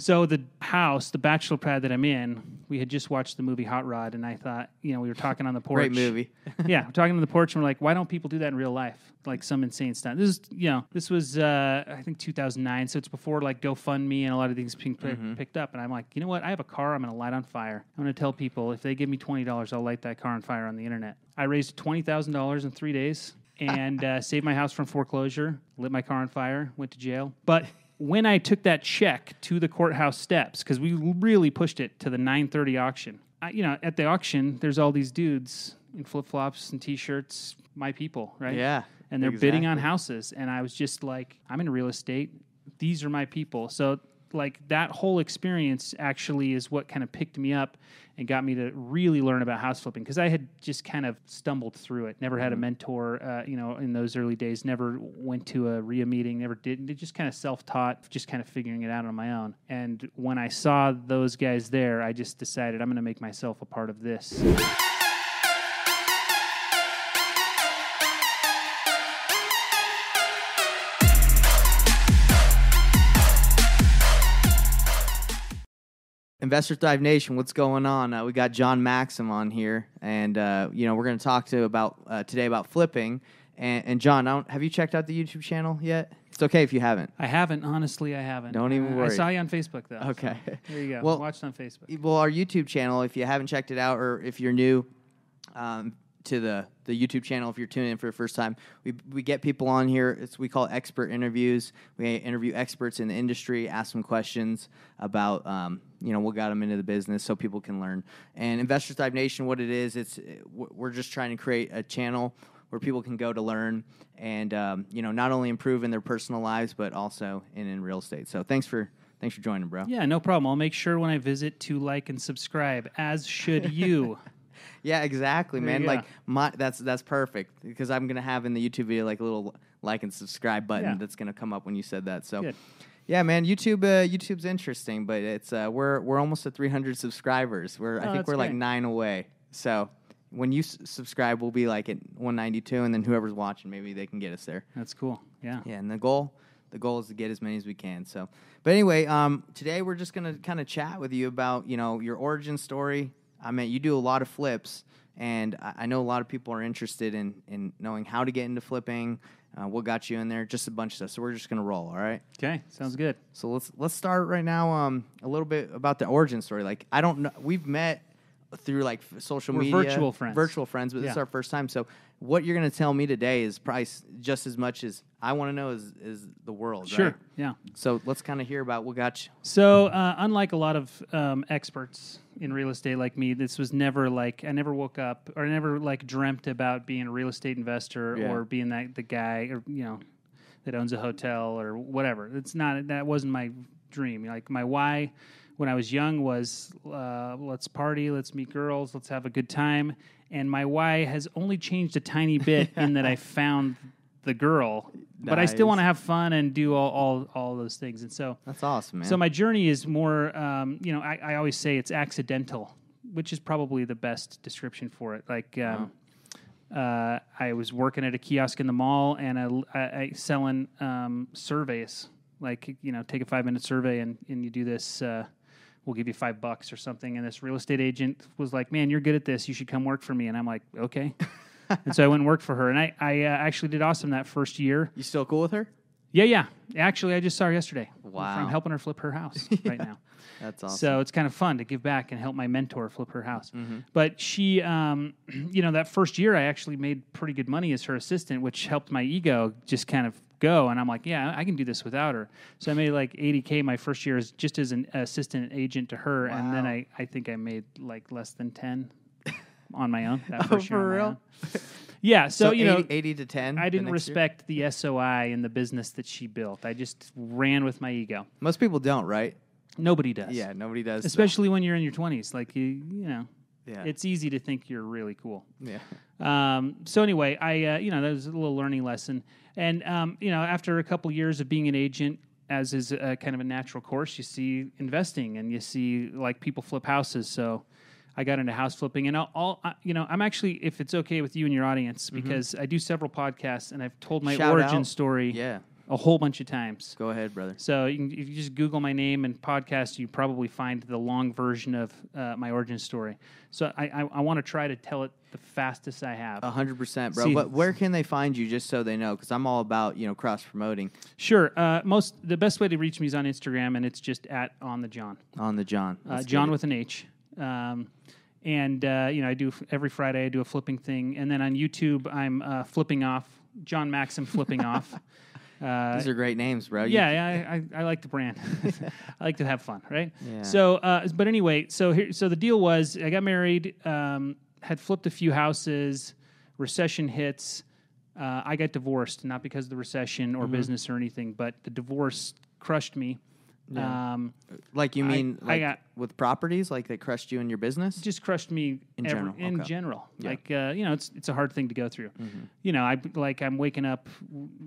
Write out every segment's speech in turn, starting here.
So the house, the bachelor pad that I'm in, we had just watched the movie Hot Rod, and I thought, you know, we were talking on the porch. Great movie. yeah, we're talking on the porch, and we're like, why don't people do that in real life? Like some insane stunt. This is, you know, this was uh, I think 2009, so it's before like GoFundMe and a lot of things being pi- picked up. And I'm like, you know what? I have a car. I'm going to light on fire. I'm going to tell people if they give me twenty dollars, I'll light that car on fire on the internet. I raised twenty thousand dollars in three days and uh, saved my house from foreclosure. Lit my car on fire. Went to jail, but. When I took that check to the courthouse steps, because we really pushed it to the 9:30 auction, I, you know, at the auction, there's all these dudes in flip flops and t-shirts, my people, right? Yeah, And they're bidding on houses, and I was just like, I'm in real estate. These are my people. So, like that whole experience actually is what kind of picked me up and got me to really learn about house flipping because I had just kind of stumbled through it. Never had a mentor, uh, you know, in those early days. Never went to a REIA meeting. Never did. Just kind of self-taught, just kind of figuring it out on my own. And when I saw those guys there, I just decided I'm going to make myself a part of this. Investor Thrive Nation, what's going on? Uh, we got John Maxim on here, and uh, you know we're going to talk to about uh, today about flipping. And, and John, I don't, have you checked out the YouTube channel yet? It's okay if you haven't. I haven't, honestly, I haven't. Don't even Uh, worry. I saw you on Facebook though. so Okay. there you go. Well- Watched on Facebook. Well, our YouTube channel, if you haven't checked it out, or if you're new um, to the the YouTube channel, if you're tuning in for the first time, we we get people on here. It's we call it expert interviews. We interview experts in the industry, ask them questions about um, you know what got them into the business, so people can learn. And Investor Thrive Nation, what it is, it's we're just trying to create a channel where people can go to learn and um, you know not only improve in their personal lives but also in in real estate. So thanks for thanks for joining, bro. Yeah, no problem. I'll make sure when I visit to like and subscribe, as should you. Yeah, exactly, man. Like my that's that's perfect because I'm gonna have in the YouTube video like a little like and subscribe button Yeah. that's gonna come up when you said that. So, Good. Yeah, man, YouTube uh, YouTube's interesting, but it's uh, we're we're almost at 300 subscribers. We're I Oh, think we're like nine away. So when you s- subscribe, we'll be like at 192, and then whoever's watching, maybe they can get us there. That's cool. Yeah. Yeah, and the goal the goal is to get as many as we can. So, but anyway, um, today we're just gonna kind of chat with you about you know your origin story. I mean, you do a lot of flips, and I, I know a lot of people are interested in in knowing how to get into flipping, uh, what got you in there, just a bunch of stuff. So we're just gonna roll. All right. Okay. Sounds good. So let's let's start right now. Um, a little bit about the origin story. Like I don't know, we've met through like social We're media, virtual friends. virtual friends, but this is our first time. So what you're gonna tell me today is price just as much as I want to know is is the world. Sure. right? Yeah. So let's kind of hear about what got you. So, uh, unlike a lot of um, experts in real estate like me, this was never like I never woke up or I never like dreamt about being a real estate investor Yeah. or being that the guy or you know that owns a hotel or whatever. It's not that wasn't my dream. Like my why when I was young was uh, let's party, let's meet girls, let's have a good time. And my why has only changed a tiny bit in that I found the girl, but I still want to have fun and do all, all all those things. And so That's awesome, man. so my journey is more, um, you know, I, I always say it's accidental, which is probably the best description for it. Like, um, uh, I was working at a kiosk in the mall and I, I, I selling um, surveys. Like, you know, take a five minute survey and, and you do this. Uh, we'll give you five bucks or something. And this real estate agent was like, "Man, you're good at this. You should come work for me." And I'm like, "Okay." and so I went and worked for her, and I, I uh, actually did awesome that first year. you still cool with her? Yeah, yeah. Actually, I just saw her yesterday. Wow. I'm helping her flip her house right now. That's awesome. So it's kind of fun to give back and help my mentor flip her house. Mm-hmm. But she, um, you know, that first year I actually made pretty good money as her assistant, which helped my ego just kind of go. And I'm like, yeah, I can do this without her. So I made like 80K my first year as just as an assistant agent to her. And then I, I think I made like less than 10 on my own. That Oh, first year for real? Yeah. So, so you know, 80, 80 to 10. I didn't year? respect the SOI and the business that she built. I just ran with my ego. Most people don't, right? Nobody does. Yeah, nobody does. Especially when you're in your 20s. Like, you, you know, yeah. it's easy to think you're really cool. yeah. Um, so anyway, I, uh, you know, that was a little learning lesson. And, um, you know, after a couple years of being an agent, as is a, kind of a natural course, you see investing and you see like people flip houses. So I got into house flipping and I'll, I'll I- you know, I'm actually, if it's okay with you and your audience, because I do several podcasts and I've told my Mm-hmm. Shout origin out. story Yeah. A whole bunch of times. Go ahead, brother. So you can, if you just Google my name and podcast, you probably find the long version of uh, my origin story. So I, I, I want to try to tell it the fastest I have. A hundred percent, bro. See- but where can they find you, just so they know? Because I'm all about you know cross promoting Sure. Uh, most the best way to reach me is on Instagram, and it's just at on the John. on the John. Uh, John with an H. Um, and uh, you know, I do every Friday. I do a flipping thing, and then on YouTube, I'm uh, flipping off John Maxim flipping off. Uh, These are great names, bro. You- yeah, yeah, I, I, I like the brand. I like to have fun, right? Yeah. So, uh, but anyway, so here, so the deal was, I got married, um, had flipped a few houses, recession hits. Uh, I got divorced, not because of the recession Mm-hmm. or business or anything, but the divorce crushed me. Um, Like you mean I like got- with properties, like they crushed you in your business? just crushed me In ever- general, In okay. general, Yeah. like uh, you know, it's it's a hard thing to go through. You know, I like I'm waking up,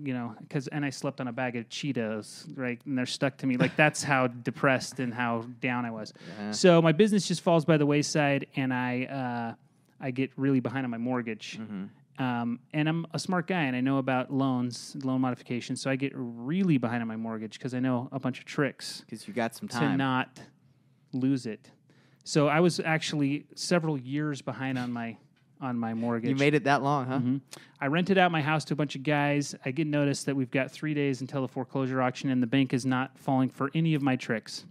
you know, because and I slept on a bag of Cheetos, right, and they're stuck to me. Like that's how depressed and how down I was. Yeah. So my business just falls by the wayside, and I uh, I get really behind on my mortgage. Mm-hmm. Um, and I'm a smart guy, and I know about loans, loan modifications. So I get really behind on my mortgage because I know a bunch of tricks Because you got some time to not lose it. So I was actually several years behind on my on my mortgage. you made it that long, huh? Mhm. I rented out my house to a bunch of guys. I get notice that we've got three days until the foreclosure auction, and the bank is not falling for any of my tricks.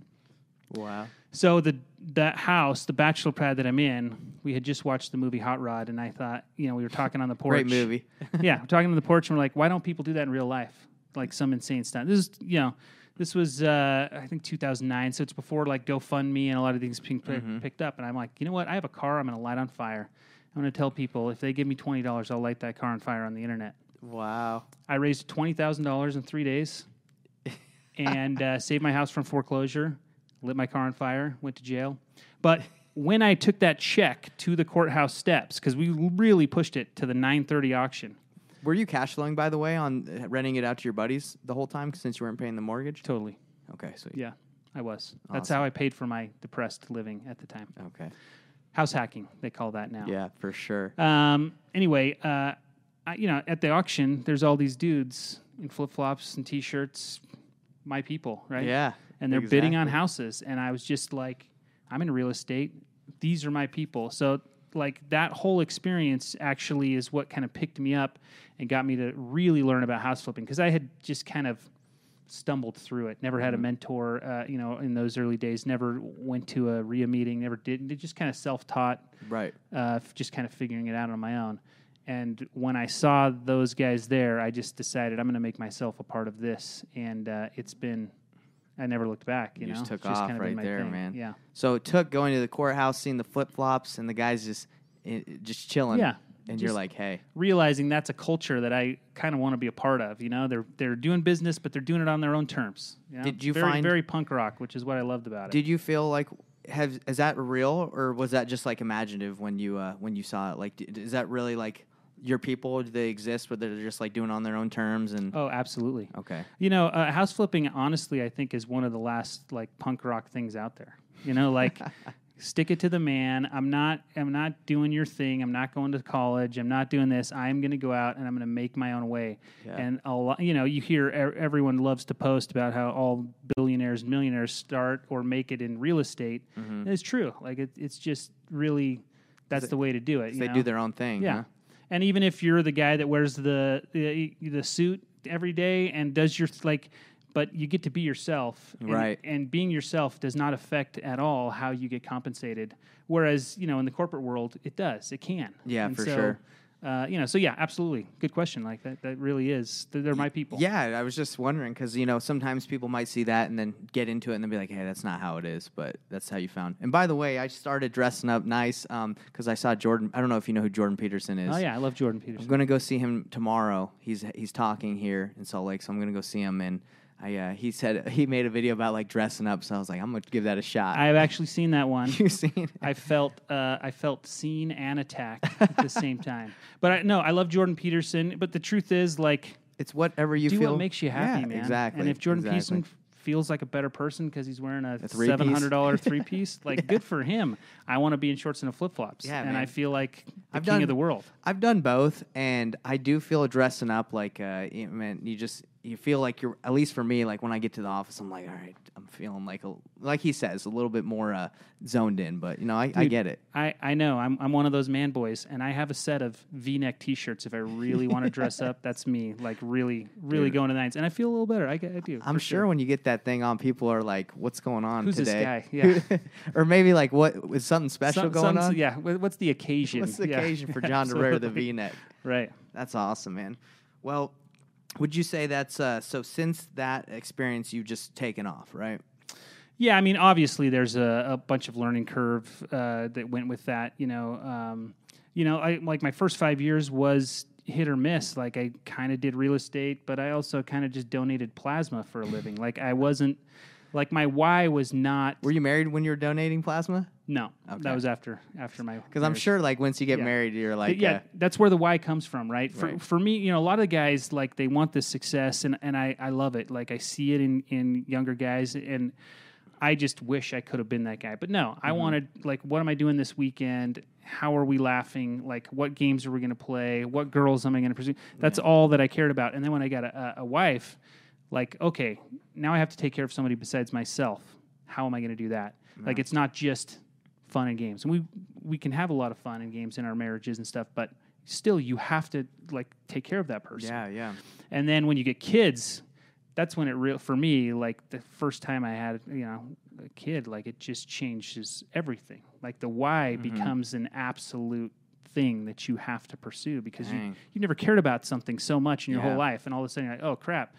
Wow. So the that house, the bachelor pad that I'm in, we had just watched the movie Hot Rod, and I thought, you know, we were talking on the porch. Great movie. yeah, we're talking on the porch, and we're like, why don't people do that in real life? Like some insane stunt. This is, you know, this was uh, I think 2009, so it's before like GoFundMe and a lot of things being Mm-hmm. picked up. And I'm like, you know what? I have a car. I'm going to light on fire. I'm going to tell people if they give me twenty dollars, I'll light that car on fire on the internet. wow. I raised twenty thousand dollars in three days, and uh, saved my house from foreclosure. Lit my car on fire. Went to jail. But when I took that check to the courthouse steps, because we really pushed it to the nine thirty auction, Were you cash flowing, by the way, on uh, renting it out to your buddies the whole time since you weren't paying the mortgage? totally. Okay, sweet. Yeah, I was. That's how I paid for my depressed living at the time. Okay. House hacking, they call that now. Yeah, for sure. Um, anyway, uh, I, you know, at the auction, there's all these dudes in flip flops and t-shirts, my people, right? Yeah. And they're bidding on houses, and I was just like, I'm in real estate. These are my people. So like that whole experience actually is what kind of picked me up and got me to really learn about house flipping because I had just kind of stumbled through it. Never Mm-hmm. had a mentor, uh, you know, in those early days. Never went to a REIA meeting. Never did. It just kind of self-taught Right. uh, just kind of figuring it out on my own. And when I saw those guys there, I just decided I'm going to make myself a part of this. And uh, it's been, I never looked back. You, You know, just took It's just off kind of been right there, thing. man. Yeah, So it took going to the courthouse, seeing the flip flops, and the guys just i- just chilling. Yeah, And you're like, hey, realizing that's a culture that I kind of want to be a part of. You know, they're they're doing business, but they're doing it on their own terms. You know? Did you very, find- very punk rock, which is what I loved about it. did you feel like have is that real or was that just like imaginative when you uh, when you saw it? Like, is that really like your people? Do they exist, but they're just like doing it on their own terms? And oh, absolutely. okay, You know, uh, house flipping, honestly, I think is one of the last like punk rock things out there. You know, like stick it to the man. I'm not. I'm not doing your thing. I'm not going to college. I'm not doing this. I'm going to go out and I'm going to make my own way. Yeah. And a lot, you know, you hear everyone loves to post about how all billionaires and millionaires start or make it in real estate. Mm-hmm. It's true. Like it, it's just really that's the way to do it. you they know? do their own thing. Yeah. huh? And even if you're the guy that wears the, the the suit every day and does your like but you get to be yourself. And, Right. And being yourself does not affect at all how you get compensated. Whereas, you know, in the corporate world, it does. It can. Yeah, And for so, sure. Uh, you know, so yeah, absolutely. Good question. Like that, that really is. They're, my people. Yeah, I was just wondering because you know sometimes people might see that and then get into it and then be like, "Hey, that's not how it is," but that's how you found. And by the way, I started dressing up nice because I saw Jordan. I don't know if you know who Jordan Peterson is. Oh yeah, I love Jordan Peterson. I'm gonna go see him tomorrow. He's he's talking here in Salt Lake, so I'm gonna go see him. And I uh, he said he made a video about like dressing up, so I was like, I'm gonna give that a shot. I've actually seen that one. you seen? it? I felt uh, I felt seen and attacked at the same time. But I no, I love Jordan Peterson. But the truth is, like, It's whatever you do feel what makes you happy, Yeah, man. Exactly. And if Jordan exactly. Peterson feels like a better person because he's wearing a, three-piece? seven hundred dollar three piece, like good for him. I want to be in shorts and a flip flops, Yeah, and man. I feel like the I've king done- of the world. I've done both, and I do feel dressing up like uh, you, man, you just you feel like you're at least for me like when I get to the office I'm like all right I'm feeling like a like he says a little bit more uh, zoned in but you know I, I get it I, I know I'm I'm one of those man boys, and I have a set of V-neck T-shirts. If I really want to dress up, that's me. Like really, really Dude. going to the nines, and I feel a little better. I, get- I do. I'm for sure, when you get that thing on people are like what's going on Who's this today guy? Yeah. or maybe like what is something special Some- going on Yeah. What's the occasion? what's the Yeah. occasion for John to wear the V-neck Right. That's awesome, man. Well, would you say that's uh, so? Since that experience, you've just taken off, right? Yeah, I mean, obviously, there's a, a bunch of learning curve uh, that went with that. You know, um, you know, I like my first five years was hit or miss. Like I kind of did real estate, but I also kind of just donated plasma for a living. Like I wasn't like my why was not. Were you married when you were donating plasma? no, Okay. that was after after my. Because I'm sure, like, once you get Yeah. married, you're like, yeah, uh, that's where the why comes from, right? For Right. for me, you know, a lot of guys like they want this success, and and I I love it. Like I see it in in younger guys, and I just wish I could have been that guy. But no, Mm-hmm. I wanted like, what am I doing this weekend? How are we laughing? Like, what games are we going to play? What girls am I going to pursue? That's all that I cared about. And then when I got a a wife, like, okay, now I have to take care of somebody besides myself. How am I going to do that? Like, it's not just fun and games. And we we can have a lot of fun and games in our marriages and stuff, but still, you have to like take care of that person. yeah, yeah, And then when you get kids, that's when it real for me. Like the first time I had you know a kid, like it just changes everything. Like the why Mm-hmm. becomes an absolute thing that you have to pursue because you Dang. you never cared about something so much in your Yeah. whole life, and all of a sudden you're like, oh crap.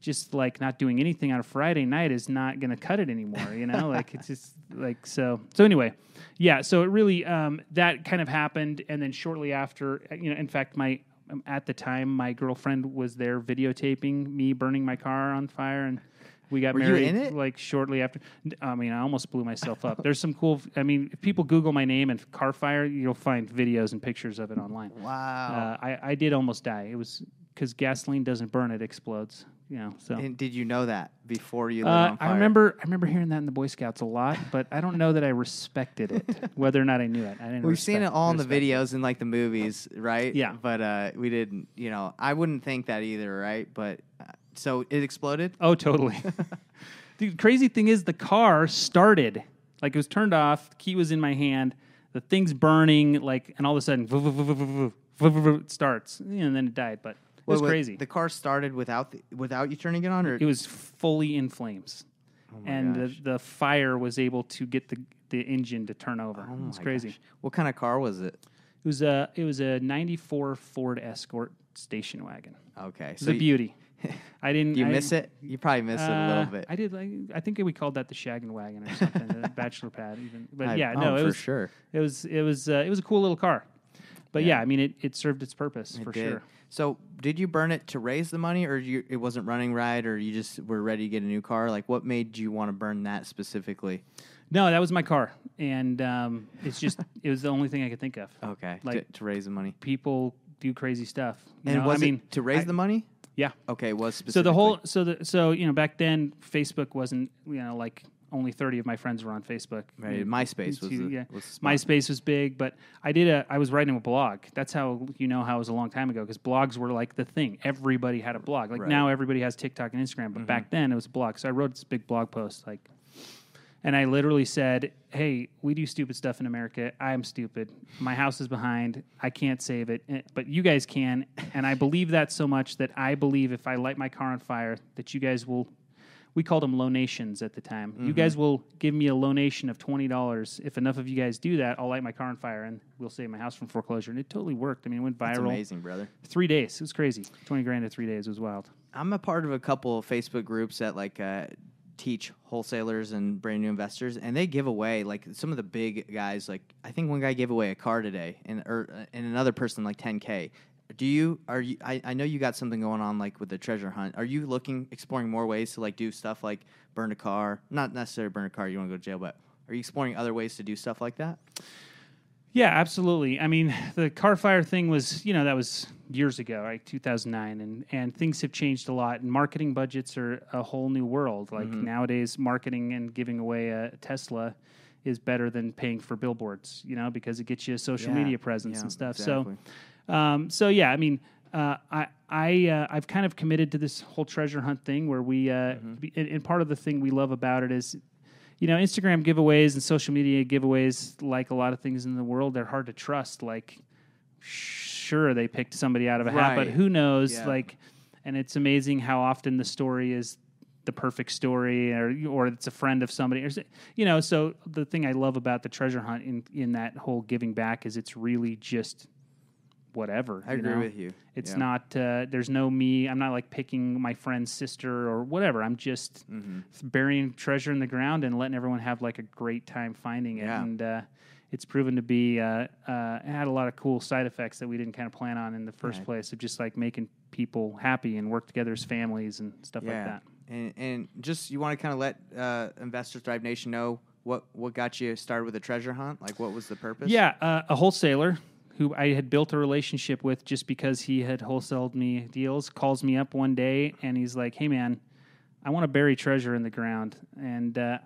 Just like not doing anything on a Friday night is not going to cut it anymore, you know. like it's just like so. So anyway, yeah. So it really um, that kind of happened, and then shortly after, you know, in fact, my um, at the time my girlfriend was there videotaping me burning my car on fire, and we got Were married in it? like shortly after. I mean, I almost blew myself up. There's some cool. I mean, if people Google my name and car fire, you'll find videos and pictures of it online. wow. Uh, I, I did almost die. It was because gasoline doesn't burn; it explodes. You know. So. And did you know that before you? Uh, I remember. I remember hearing that in the Boy Scouts a lot, but I don't know that I respected it, whether or not I knew it. I didn't. We've respect, seen it all in the videos it. and like the movies, right? Yeah. But uh, we didn't. You know, I wouldn't think that either, right? But uh, so it exploded. Oh, totally. the crazy thing is, the car started like it was turned off. The key was in my hand. The thing's burning, like, and all of a sudden, it starts, and then it died. But it was Wait, wait, crazy. The car started without the, without you turning it on, or it was fully in flames, Oh and the, gosh. the fire was able to get the the engine to turn over. Oh it was crazy. gosh. What kind of car was it? It was a it was a '94 Ford Escort station wagon. Okay, a you- beauty. I didn't. Do you I miss didn't- it? You probably miss it a little Uh, bit. I did. Like, I think we called that the shaggin' wagon or something, the bachelor pad, even. But I- yeah, oh, no, it for was sure. It was it was uh, it was a cool little car. But yeah, I mean, it, it served its purpose It for did. sure. So, did you burn it to raise the money, or you, it wasn't running right, or you just were ready to get a new car? Like, what made you want to burn that specifically? No, that was my car, and um, it's just it was the only thing I could think of. Okay, Like- to, to raise the money. People do crazy stuff. You And know? was I mean, to raise I- the money? yeah. Okay, was specifically. So the whole so the so you know back then Facebook wasn't you know like only 30 of my friends were on Facebook. Right, You- MySpace was you- the- yeah. was. MySpace was big, but I did a I was writing a blog. That's how you know how it was a long time ago because blogs were like the thing. Everybody had a blog. Like Right. now everybody has TikTok and Instagram, but back then it was a blog. So I wrote this big blog post like and I literally said, "Hey, we do stupid stuff in America. I'm stupid. My house is behind. I can't save it, eh, but you guys can." And I believe that so much that I believe if I light my car on fire, that you guys will. We called them lonations at the time. You guys will give me a lonation of twenty dollars. If enough of you guys do that, I'll light my car on fire and we'll save my house from foreclosure. And it totally worked. I mean, it went That's viral. amazing, brother. Three days. It was crazy. Twenty grand in three days. It was wild. I'm a part of a couple of Facebook groups that like uh, teach wholesalers and brand new investors, and they give away like some of the big guys. Like I think one guy gave away a car today, and or uh, and another person like 10k. Do you are you? I, I know you got something going on like with the treasure hunt. Are you looking exploring more ways to like do stuff like burn a car? Not necessarily burn a car. You want to go to jail, but are you exploring other ways to do stuff like that? Yeah, absolutely. I mean, the car fire thing was, you know, that was years ago, like 2009 and and things have changed a lot and marketing budgets are a whole new world. Like Mm-hmm. nowadays marketing and giving away a Tesla is better than paying for billboards, you know, because it gets you a social Yeah, media presence yeah, and stuff. exactly. So um so yeah, I mean, uh, I I uh, I've kind of committed to this whole treasure hunt thing where we uh, Mm-hmm. be- and, and part of the thing we love about it is. You know, Instagram giveaways and social media giveaways, like a lot of things in the world, they're hard to trust. Like, sure, they picked somebody out of a hat, but who knows? Yeah. Like, and it's amazing how often the story is the perfect story, or or it's a friend of somebody, or you know. So the thing I love about the treasure hunt in in that whole giving back is it's really just whatever. I you agree know? with you. It's Yeah. not. Uh, there's no me. I'm not like picking my friend's sister or whatever. I'm just Mm-hmm. burying treasure in the ground and letting everyone have like a great time finding it. Yeah. And uh, it's proven to be. Uh, uh, had a lot of cool side effects that we didn't kind of plan on in the first Right. place of just like making people happy and work together as families and stuff like that. And and just you want to kind of let uh, Investors Thrive Nation know what what got you started with the treasure hunt? Like, what was the purpose? Yeah, uh, a wholesaler who I had built a relationship with just because he had wholesaled me deals calls me up one day and he's like, "Hey, man, I want to bury treasure in the ground." And uh,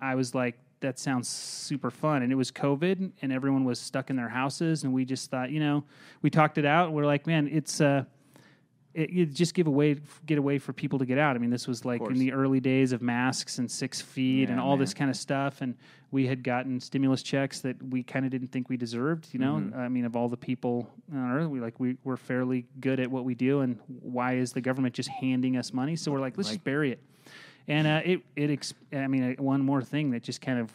I was like, "That sounds super fun." And it was COVID, and everyone was stuck in their houses, and we just thought, you know, we talked it out. We're like, "Man, it's." Uh, it, it just give away get away for people to get out. I mean, this was like in the early days of masks and six feet and all man. this kind of stuff. And we had gotten stimulus checks that we kind of didn't think we deserved. You know, Mm-hmm. I mean, of all the people on earth, we like we we're fairly good at what we do. And why is the government just handing us money? So we're like, let's just bury it. And uh, it it ex- I mean, uh, one more thing that just kind of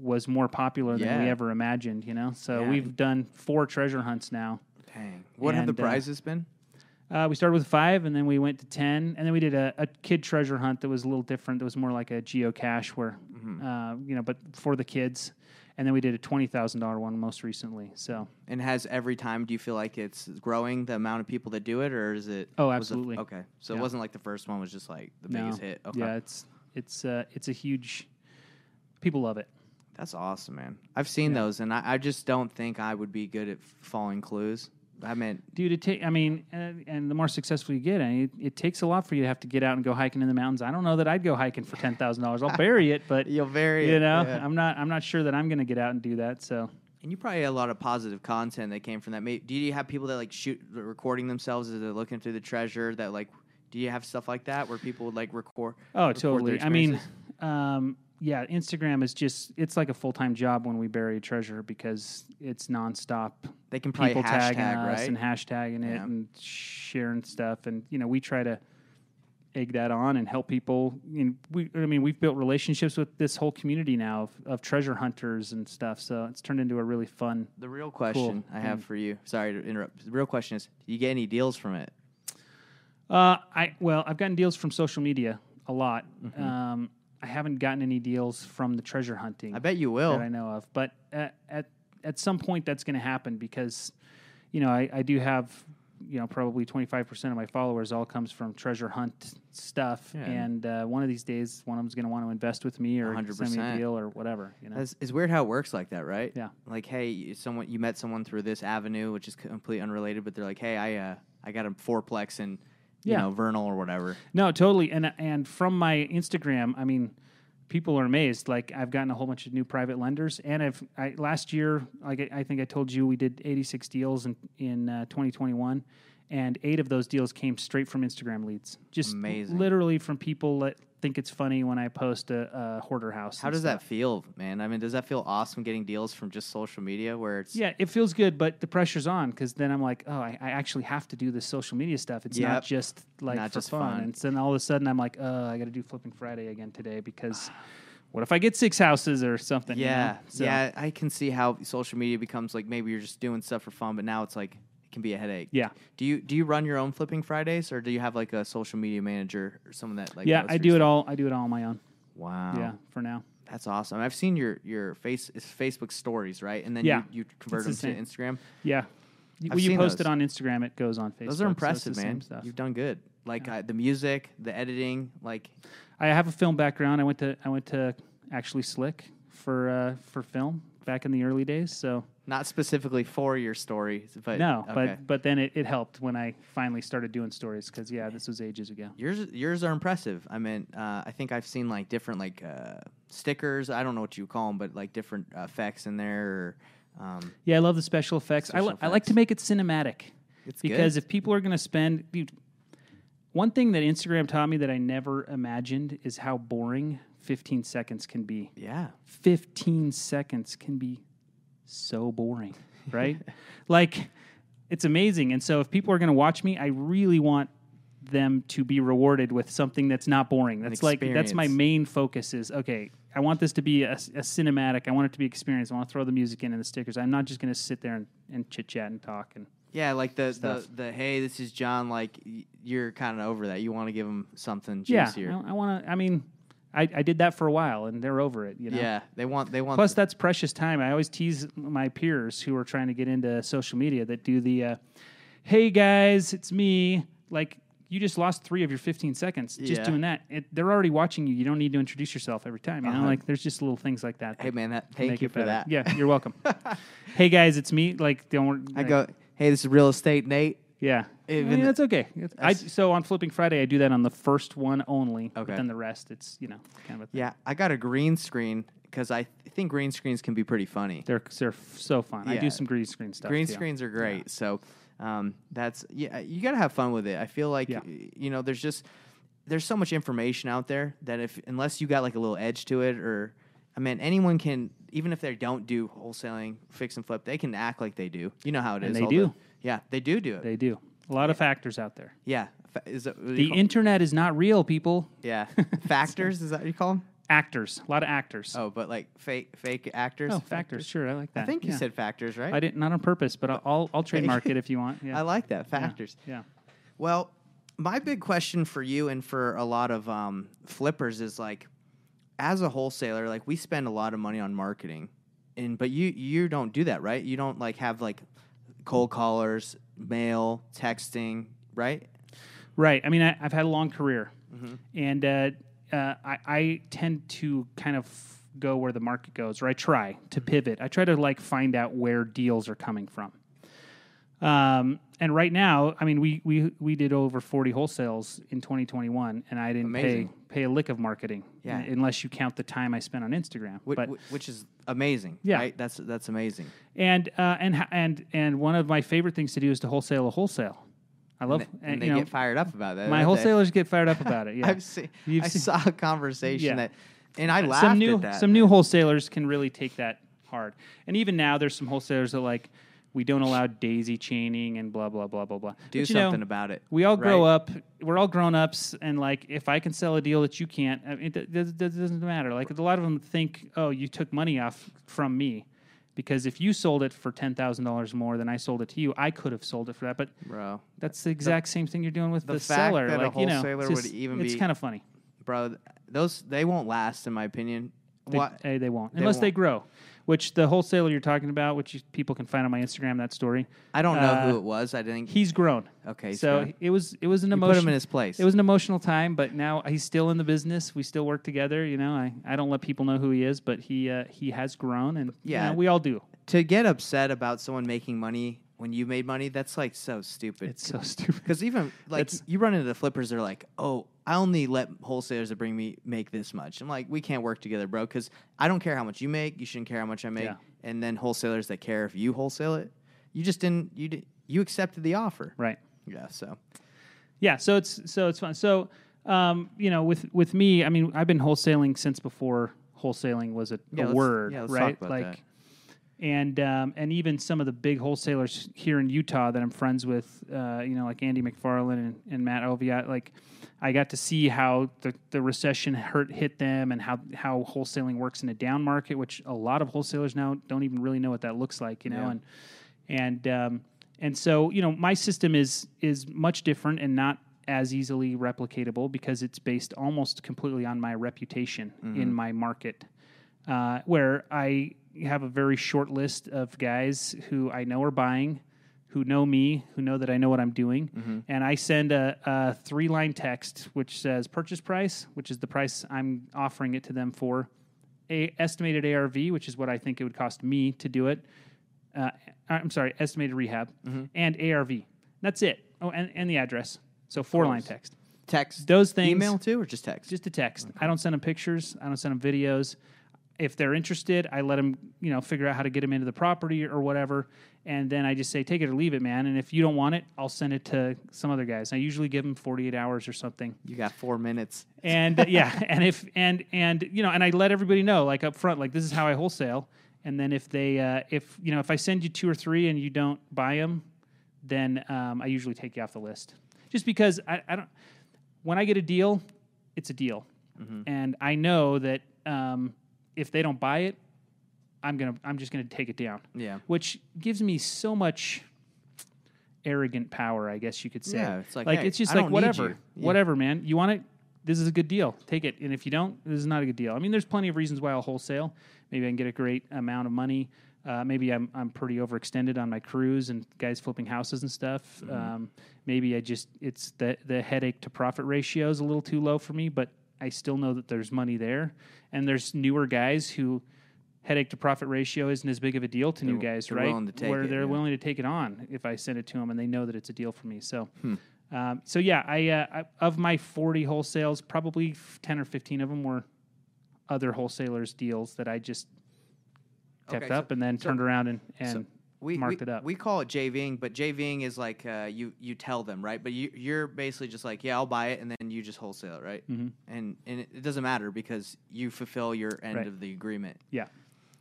was more popular than we ever imagined. You know, so Yeah. we've done four treasure hunts now. Dang. What have the And, uh, prizes been? Uh, we started with five, and then we went to ten, and then we did a, a kid treasure hunt that was a little different. That was more like a geocache, where uh, you know, but for the kids. And then we did a twenty thousand dollar one most recently. So And has every time do you feel like it's growing the amount of people that do it, or is it? Oh, it- absolutely. okay, so it wasn't like the first one was just like the no, biggest hit. Okay, yeah, it's it's uh, it's a huge. People love it. that's awesome, man. I've seen Yeah. those, and I, I just don't think I would be good at following clues. I mean, Dude, it take. I mean, and, and the more successful you get, I mean, it, it takes a lot for you to have to get out and go hiking in the mountains. I don't know that I'd go hiking for ten thousand dollars. I'll bury it, but you'll vary. you it, know, yeah. I'm not. I'm not sure that I'm going to get out and do that. So And you probably had a lot of positive content that came from that. May- Do you have people that like shoot recording themselves as they're looking through the treasure? That like, do you have stuff like that where people would like record? Oh, record totally. I mean, um, yeah, Instagram is just, it's like a full time job when we bury a treasure because it's nonstop. they can probably People hashtag tagging us right. and hashtagging it Yeah. and sharing stuff. And, you know, we try to egg that on and help people. And we, I mean, we've built relationships with this whole community now of, of treasure hunters and stuff. So it's turned into a really fun. the real question I have for you. Sorry to interrupt. The real question is: Do you get any deals from it? Uh, I, well, I've gotten deals from social media a lot. Um, I haven't gotten any deals from the treasure hunting. I bet you will. that I know of. But at at, at some point, that's going to happen because, you know, I, I do have, you know, probably twenty five percent of my followers all comes from treasure hunt stuff, Yeah. and uh, one of these days, one of them's going to want to invest with me or send me a 100%. deal or whatever. You know, It's, it's weird how it works like that, right? Yeah. Like, hey, you- someone you met someone through this avenue, which is completely unrelated, but they're like, hey, I uh, I got a fourplex in, you Yeah. know, Vernal or whatever. No, totally. And and from my Instagram, I mean, people are amazed. Like I've gotten a whole bunch of new private lenders, and I've I, last year, like I- I think I told you, we did 86 deals in in uh, 2021, and eight of those deals came straight from Instagram leads. Just Amazing. literally from people that think it's funny when I post a, a hoarder house. How does that feel, man? I mean, does that feel awesome getting deals from just social media where it's Yeah, it feels good, but the pressure's on because then I'm like, oh, I, I actually have to do this social media stuff. It's Yep. not just like Not for just fun. fun. And so then all of a sudden I'm like, oh, I got to do Flipping Friday again today because what if I get six houses or something? you know? Yeah, So- yeah, I can see how social media becomes like maybe you're just doing stuff for fun, but now it's like can be a headache. Yeah. Do you do you run your own flipping Fridays, or do you have like a social media manager or someone that like? yeah, I do it stuff? all. I do it all on my own. Wow. Yeah, for now. That's awesome. I've seen your your face it's Facebook stories, right? And then Yeah, you, you convert it's them the to Instagram. Yeah. I've When you post those. it on Instagram, it goes on Facebook. Those so are impressive, same man. You've done good. Like uh, the music, the editing, like I have a film background. I went to I went to actually Slick for uh, for film back in the early days. So not specifically for your stories, but no, okay. but but then it, it helped when I finally started doing stories because yeah, this was ages ago. Yours, yours are impressive. I mean, uh, I think I've seen like different like uh, stickers. I don't know what you call them, but like different uh, effects in there. Or, um, Yeah, I love the special effects. I, Special li- I like to make it cinematic. It's good. because if people are going to spend, dude, one thing that Instagram taught me that I never imagined is how boring 15 seconds can be. Yeah. 15 seconds can be so boring, right? like it's amazing. And so if people are going to watch me, I really want them to be rewarded with something that's not boring. That's like that's my main focus is okay, I want this to be a, a cinematic. I want it to be experience. I want to throw the music in and the stickers. I'm not just going to sit there and, and chit chat and talk and Yeah, like the, the Stuff. the hey, this is John. Like you're kind of over that. You want to give them something yeah. juicier. I, I want to. I mean, I, I did that for a while and they're over it. You know. Yeah, they want they want. Plus, that's precious time. I always tease my peers who are trying to get into social media that do the, uh, "Hey guys, it's me." Like you just lost three of your 15 seconds just Yeah. doing that. It, they're already watching you. You don't need to introduce yourself every time. You know, Uh-huh. like there's just little things like that. hey man, that thank you for better. that. Yeah, you're welcome. hey guys, it's me. Like don't. I go, hey, this is real estate, Nate. Yeah. Even the- that's okay. I, so on Flipping Friday, I do that on the first one only. But Okay. then the rest, it's you know kind of a thing. Yeah, I got a green screen because I th- think green screens can be pretty funny. They're they're f- so fun. I do some green screen stuff. green too. screens are great. So um, that's yeah, you got to have fun with it. I feel like Yeah. you know, there's just there's so much information out there that if unless you got like a little edge to it, or I mean, anyone can even if they don't do wholesaling, fix and flip, they can act like they do. You know how it is. And they do. the- yeah, they do do it. They do. A lot of factors out there. yeah, Fa- is that what you The call- internet is not real, people. yeah factors is that what you call them? Actors, a lot of actors. Oh, but like fake fake actors. Oh, factors. Sure, I like that. I think you Yeah. said factors, right? I didn't, not on purpose, but I'll I'll, I'll trademark it if you want. Yeah. I like that Yeah. factors. Yeah. Well, my big question for you and for a lot of um, flippers is like, as a wholesaler, like we spend a lot of money on marketing, and but you you don't do that, right? You don't like have like cold callers, mail, texting, right? Right. I mean, I, I've had a long career, Mm-hmm. and uh, uh, I, I tend to kind of go where the market goes, or I try to Mm-hmm. pivot. I try to like find out where deals are coming from. Um, and right now, I mean, we we we did over forty wholesales in 2021, and I didn't Amazing. pay pay a lick of marketing, Yeah. un- unless you count the time I spent on Instagram. Which, but which is amazing. Yeah. right? that's that's amazing. and uh, and and and one of my favorite things to do is to wholesale a wholesale. I love, and, they- and, they you know, get fired up about that. my wholesalers get fired up about it. Yeah, I've seen. You've I seen- saw a conversation Yeah. that, and I laughed some new at that. some new wholesalers can really take that hard. And even now, there's some wholesalers that like we don't allow daisy chaining and blah blah blah blah blah. do But, you know, something about it. We all grow right? up. We're all grown ups, and like if I can sell a deal that you can't, I mean, it, it, doesn't matter. Like a lot of them think, oh, you took money off from me. Because if you sold it for ten thousand dollars more than I sold it to you, I could have sold it for that. But bro. that's the exact same thing you're doing with the, the seller. like you know, it's, would just- it's be- kind of funny. bro. Those they won't last, in my opinion. They, what? eh, they won't They unless they won't. grow. Which the wholesaler you're talking about, which you, people can find on my Instagram, that story. I don't know uh, who it was. I didn't. He's grown. okay, he's so it was it was an You put him in his place. It was an emotional time, but now he's still in the business. We still work together. You know, I, I don't let people know who he is, but he uh, he has grown, and you Yeah. know, we all do. to get upset about someone making money when you made money. That's like so stupid. It's so stupid. because even like It's- you run into the flippers, they're like, "Oh, I only let wholesalers that bring me make this much." I'm like, "We can't work together, bro. Because I don't care how much you make. You shouldn't care how much I make." Yeah. And then wholesalers that care if you wholesale it, you just didn't. You did, you accepted the offer. right. Yeah. So Yeah. So it's so it's fun. So um, you know, with with me, I mean, I've been wholesaling since before wholesaling was a, Yeah, a word, yeah, right? like. that. And um, and even some of the big wholesalers here in Utah that I'm friends with, uh, you know, like Andy McFarland and, and Matt Oviat, like I got to see how the, the recession hurt hit them and how how wholesaling works in a down market, which a lot of wholesalers now don't even really know what that looks like, you know, Yeah. and and um, and so you know my system is is much different and not as easily replicatable because it's based almost completely on my reputation in my market uh, where I have a very short list of guys who I know are buying, who know me, who know that I know what I'm doing, mm-hmm. and I send a, a three line text which says purchase price, which is the price I'm offering it to them for, a estimated ARV, which is what I think it would cost me to do it. Uh, uh I'm sorry, estimated rehab, mm-hmm. and ARV. That's it. Oh, and, and the address. So four line text. text, Those things. email too, or just text? Just a text. I don't send them pictures. I don't send them videos. If they're interested, I let them, you know, figure out how to get them into the property or whatever, and then I just say take it or leave it, man. And if you don't want it, I'll send it to some other guys. I usually give them 48 hours or something. You got four minutes. And uh, yeah, and if and and you know, and I let everybody know like up front, like this is how I wholesale. And then if they, uh, if you know, if I send you two or three and you don't buy them, then um, I usually take you off the list. Just because I, I don't, when I get a deal, it's a deal, and I know that um, if they don't buy it, I'm gonna, I'm just gonna take it down. Yeah. Which gives me so much arrogant power, I guess you could say. Yeah, it's like, hey, it's just I like whatever. Yeah. whatever, man. You want it? This is a good deal. Take it. And if you don't, this is not a good deal. I mean, there's plenty of reasons why I'll wholesale. Maybe I can get a great amount of money. Uh, maybe I'm I'm pretty overextended on my crews and guys flipping houses and stuff. Mm-hmm. Um, maybe I just it's the the headache to profit ratio is a little too low for me, but I still know that there's money there. And there's newer guys who headache to profit ratio isn't as big of a deal to new They're- guys, they're right? willing to take Where it, they're yeah. willing to take it on if I send it to them and they know that it's a deal for me. So, Hmm. um, so yeah, I, uh, I of my 40 wholesales, probably 10 or 15 of them were other wholesalers deals that I just kept Okay, so- up and then so- turned around and, and we, marked we, it up. We call it JVing, but JVing is like uh, you you tell them right, but you you're basically just like yeah I'll buy it and then you just wholesale it right, Mhm. and and it, it doesn't matter because you fulfill your end Right. of the agreement. yeah.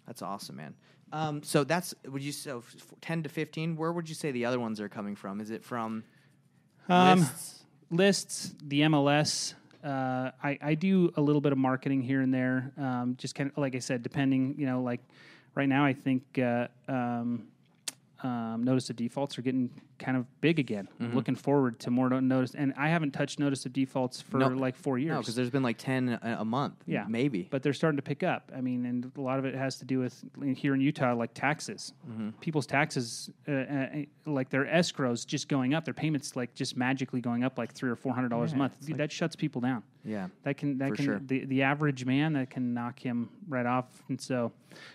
That's awesome, man. Um, so that's would you so f- ten to fifteen? Where would you say the other ones are coming from? Is it from Um, lists? lists, the MLS. Uh, I, I do a little bit of marketing here and there. Um, just kind of like I said, depending, you know, like right now, I think uh, um, um, notice of defaults are getting kind of big again. Mm-hmm. Looking forward to more notice, and I haven't touched notice of defaults for No. like four years. No, because there's been like ten a, a month. Yeah. maybe. but they're starting to pick up. I mean, and a lot of it has to do with here in Utah, like taxes. Mm-hmm. People's taxes, uh, uh, like their escrows, just going up. Their payments, like just magically going up, like three or four hundred dollars a month. Dude, like- that shuts people down. yeah, That can that For can sure. the the average man that can knock him right off. And so,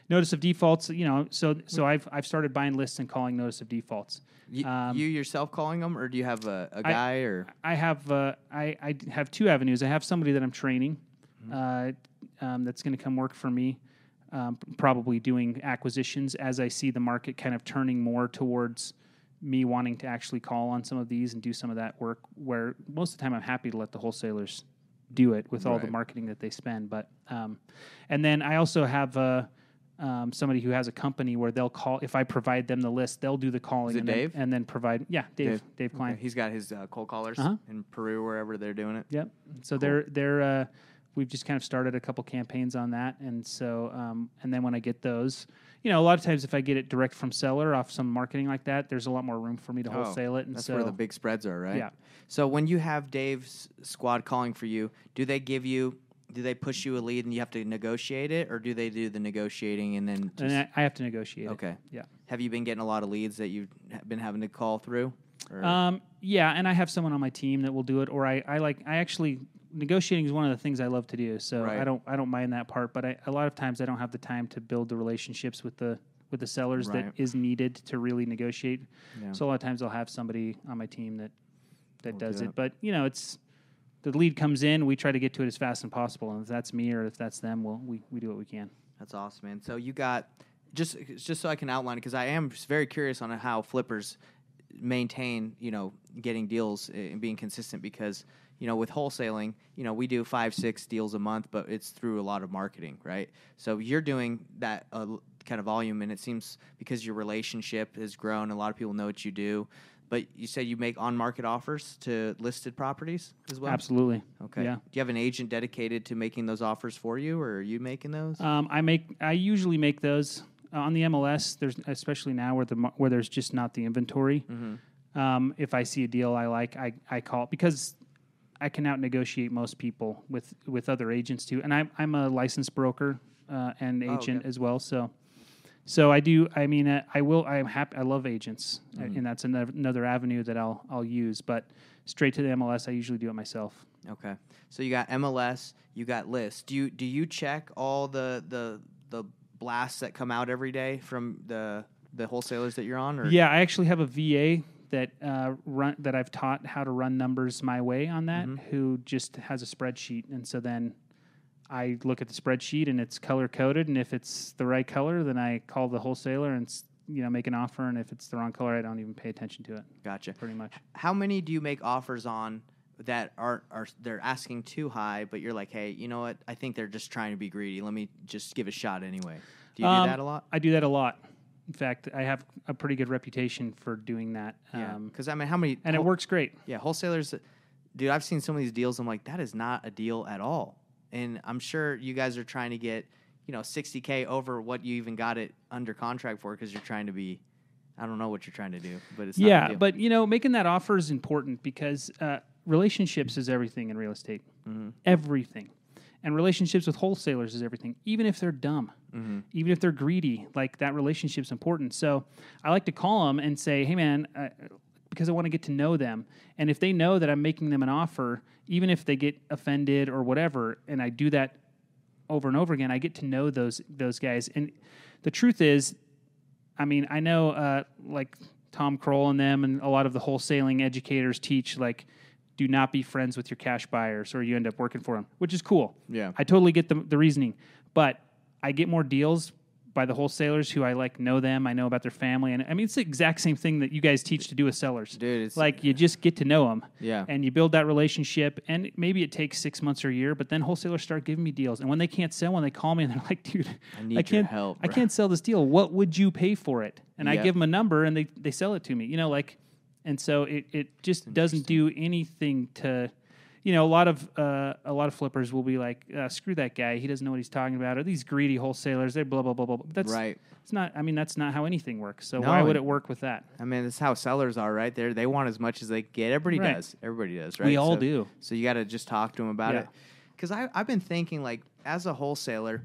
notice of defaults. You know, so so I've I've started buying lists and calling notice of defaults. You, Um, you yourself calling them, or do you have a guy or I have uh, I I have two avenues. I have somebody that I'm training, uh, um, that's going to come work for me, um, probably doing acquisitions as I see the market kind of turning more towards me wanting to actually call on some of these and do some of that work. Where most of the time I'm happy to let the wholesalers do it with all the marketing that they spend. But um, and then I also have. Uh, um, somebody who has a company where they'll call if I provide them the list, they'll do the calling. it and then- Dave? and then provide yeah, Dave, Dave. Dave, Klein. Okay, He's got his uh, cold callers Uh-huh. in Peru, wherever they're doing it. Yep. So they're they're uh, we've just kind of started a couple campaigns on that, and so um, and then when I get those, you know, a lot of times if I get it direct from seller off some marketing like that, there's a lot more room for me to Oh, wholesale it, and That's so where the big spreads are, right? Yeah. So when you have Dave's squad calling for you, do they give you? Do they push you a lead and you have to negotiate it, or do they do the negotiating and then? Just, and I, I have to negotiate. it. okay. Yeah. Have you been getting a lot of leads that you've been having to call through? Or- Um, yeah, and I have someone on my team that will do it, or I, I like I actually negotiating is one of the things I love to do. So Right. I don't I don't mind that part, but I, a lot of times I don't have the time to build the relationships with the with the sellers Right. that is needed to really negotiate. Yeah. So a lot of times I'll have somebody on my team that that Will does do it. it. But you know, it's the lead comes in, we try to get to it as fast as possible, and if that's me or if that's them, well, we, we do what we can. That's awesome, man. So you got just just so I can outline it because I am very curious on how flippers maintain, you know, getting deals and being consistent because you know with wholesaling, you know, we do five six deals a month, but it's through a lot of marketing, right? So you're doing that uh, kind of volume, and it seems because your relationship has grown, a lot of people know what you do. But you said you make on market offers to listed properties as well. Absolutely. Okay. Yeah. Do you have an agent dedicated to making those offers for you, or are you making those? Um, I make I usually make those uh, on the MLS. There's especially now where the where there's just not the inventory. Um, if I see a deal I like, I, I call because I can out negotiate most people with with other agents too. And I'm I'm a licensed broker uh, and Oh, agent okay. as well. So so I do. I mean, uh, I will. I'm happy. I love agents, uh, and that's another, another avenue that I'll I'll use. But straight to the MLS, I usually do it myself. Okay. So you got MLS, you got lists. Do you do you check all the the the blasts that come out every day from the the wholesalers that you're on? Or Yeah, I actually have a VA that uh, run that I've taught how to run numbers my way on that. Mm-hmm. Who just has a spreadsheet, and so then I look at the spreadsheet and it's color coded, and if it's the right color, then I call the wholesaler and you know make an offer, and if it's the wrong color, I don't even pay attention to it. Gotcha. Pretty much. How many do you make offers on that are are they're asking too high, but you're like, hey, you know what? I think they're just trying to be greedy. Let me just give a shot anyway. Do you Um, do that a lot? I do that a lot. In fact, I have a pretty good reputation for doing that. Yeah. Um, Because I mean, how many? and it works great. Yeah, wholesalers. Dude, I've seen some of these deals. I'm like, that is not a deal at all. And I'm sure you guys are trying to get, you know, 60k over what you even got it under contract for because you're trying to be. I don't know what you're trying to do, but it's Yeah, but you know, making that offer is important because uh, relationships is everything in real estate. Mm-hmm. Everything, and relationships with wholesalers is everything. Even if they're dumb, Mm-hmm. even if they're greedy, like that relationship's important. So I like to call them and say, "Hey, man." Uh, because I want to get to know them. And if they know that I'm making them an offer, even if they get offended or whatever, and I do that over and over again, I get to know those those guys. And the truth is, I mean, I know uh, like Tom Krol and them, and a lot of the wholesaling educators teach like, do not be friends with your cash buyers, or you end up working for them, which is cool. Yeah. I totally get the the reasoning, but I get more deals by the wholesalers who I like know them, I know about their family, and I mean it's the exact same thing that you guys teach to do with sellers. Dude, it's- like you just get to know them, Yeah. and you build that relationship, and maybe it takes six months or a year, but then wholesalers start giving me deals, and when they can't sell one, they call me and they're like, "Dude, I need your can't, help, I can't sell this deal. What would you pay for it?" And I give them a number, and they they sell it to me. You know, like, and so it it just doesn't do anything to. You know, a lot of uh, a lot of flippers will be like, uh, "Screw that guy! He doesn't know what he's talking about." Or these greedy wholesalers, they blah blah blah blah. That's Right. It's not. I mean, that's not how anything works. So No, why would it work with that? I mean, that's how sellers are, right? They they want as much as they get. Everybody Right. does. Everybody does, right? We all So- do. So you got to just talk to them about Yeah. it. Because I I've been thinking like as a wholesaler,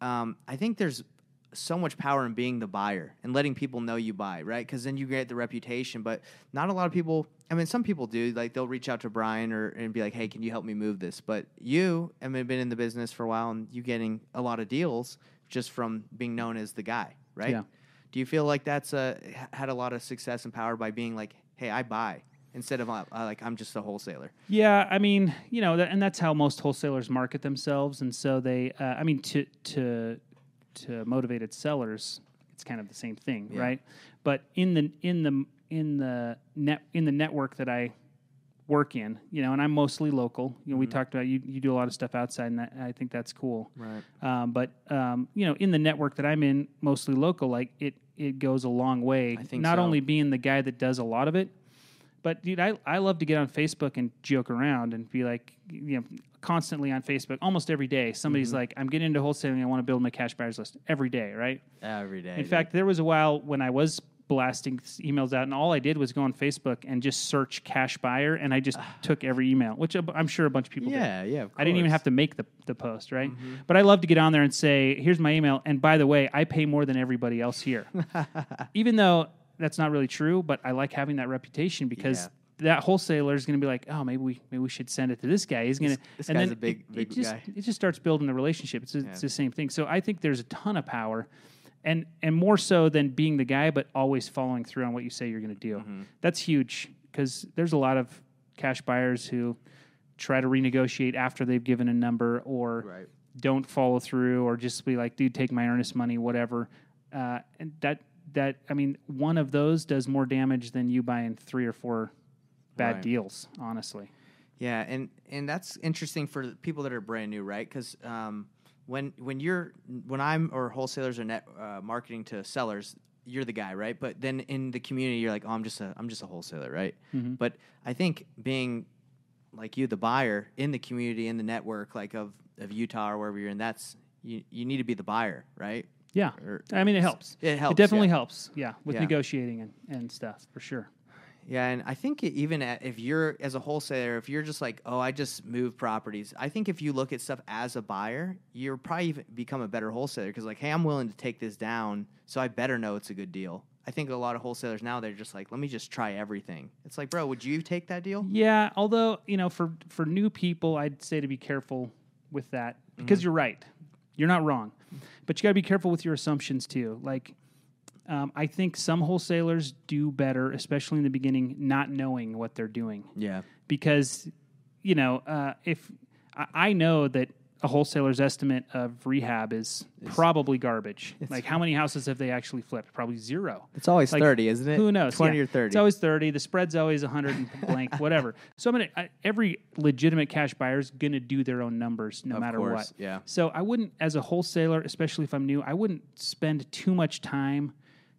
um, I think there's so much power in being the buyer and letting people know you buy, right? Because then you get the reputation. But not a lot of people. I mean, some people do. Like they'll reach out to Brian or and be like, "Hey, can you help me move this?" But you, I mean, been in the business for a while, and you getting a lot of deals just from being known as the guy, right? Yeah. Do you feel like that's uh, had a lot of success and power by being like, "Hey, I buy," instead of uh, uh, like, "I'm just a wholesaler." Yeah, I mean, you know, that, and that's how most wholesalers market themselves, and so they, uh, I mean, to to to motivated sellers, it's kind of the same thing, Yeah. right? But in the in the in the net in the network that I work in, you know, and I'm mostly local. You know, we talked about you you do a lot of stuff outside, and that, I think that's cool. Right. Um, but um, you know, in the network that I'm in, mostly local, like it it goes a long way. I think not so. only being the guy that does a lot of it, but dude, I I love to get on Facebook and joke around and be like, you know, constantly on Facebook, almost every day. Somebody's Mm-hmm. like, I'm getting into wholesaling. I want to build my cash buyers list every day, right? Every day. In fact, there was a while when I was blasting emails out, and all I did was go on Facebook and just search cash buyer, and I just took every email, which I'm sure a bunch of people did. yeah, yeah. Of I didn't even have to make the, the post, right? But I love to get on there and say, here's my email. And by the way, I pay more than everybody else here. even though that's not really true, but I like having that reputation because that wholesaler is going to be like, oh, maybe we maybe we should send it to this guy. He's going to. this and guy's a big- it, big it just, guy. It just starts building the relationship. It's, it's the same thing. So I think there's a ton of power. And, and more so than being the guy, but always following through on what you say you're going to do. Mm-hmm. That's huge because there's a lot of cash buyers who try to renegotiate after they've given a number or Right. don't follow through or just be like, dude, take my earnest money, whatever. Uh, and that that I mean, one of those does more damage than you buying three or four bad Right. deals. Honestly, Yeah, and and that's interesting for people that are brand new, right? Because um, when when you're when I'm or wholesalers are net uh, marketing to sellers, you're the guy, right? But then in the community, you're like, oh, I'm just a I'm just a wholesaler, right? Mm-hmm. But I think being like you, the buyer in the community in the network, like of of Utah or wherever you're in, that's you you need to be the buyer, right? Yeah. Or- I mean, it helps. It helps, It definitely yeah. helps. Yeah, with Yeah. negotiating and, and stuff for sure. Yeah, and I think even at, if you're as a wholesaler, if you're just like, oh, I just move properties, I think if you look at stuff as a buyer, you're probably even become a better wholesaler because like, hey, I'm willing to take this down, so I better know it's a good deal. I think a lot of wholesalers now they're just like, let me just try everything. It's like, bro, would you take that deal? Yeah, although you know, for for new people, I'd say to be careful with that because mm-hmm. you're right. You're not wrong, but you got to be careful with your assumptions too. Like, um, I think some wholesalers do better, especially in the beginning, not knowing what they're doing Yeah, because you know uh, if I, I know that a wholesaler's estimate of rehab is probably garbage. Like how many houses have they actually flipped? Probably zero. It's always Like, thirty, isn't it? Who knows? Twenty Yeah. or thirty. It's always thirty. The spread's always hundred and blank, whatever. So I'm gonna I, every legitimate cash buyer is gonna do their own numbers no Of matter course, what. yeah. So I wouldn't, as a wholesaler, especially if I'm new, I wouldn't spend too much time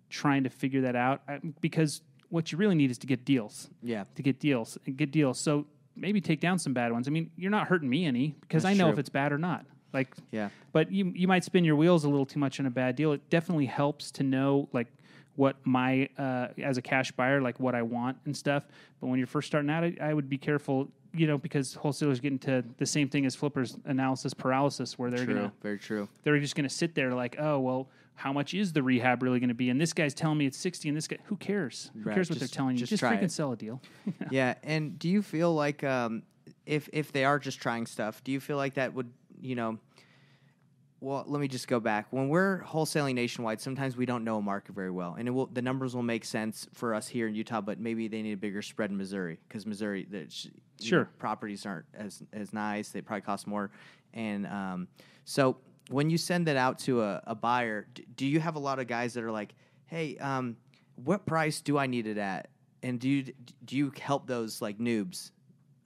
trying to figure that out I, because what you really need is to get deals. Yeah. To get deals and get deals. So maybe take down some bad ones. I mean, you're not hurting me any because That's I know true. if it's bad or not. Like Yeah. but you you might spin your wheels a little too much on a bad deal. It definitely helps to know like what my uh, as a cash buyer like what I want and stuff. But when you're first starting out, I, I would be careful, you know, because wholesalers get into the same thing as flippers analysis paralysis, where they're True. gonna Very true. they're just gonna sit there like, oh well, how much is the rehab really gonna be? And this guy's telling me it's sixty, and this guy, who cares? Who Right, cares what just- they're telling you? just Just, try freaking it. sell a deal. yeah. And do you feel like um, if if they are just trying stuff, do you feel like that would you know? Well, let me just go back. When we're wholesaling nationwide, sometimes we don't know a market very well, and it will, the numbers will make sense for us here in Utah. But maybe they need a bigger spread in Missouri because Missouri, the, sh- know, Sure. properties aren't as as nice. They probably cost more, and um, so when you send that out to a, a buyer, d- do you have a lot of guys that are like, "Hey, um, what price do I need it at?" And do you do you help those like noobs?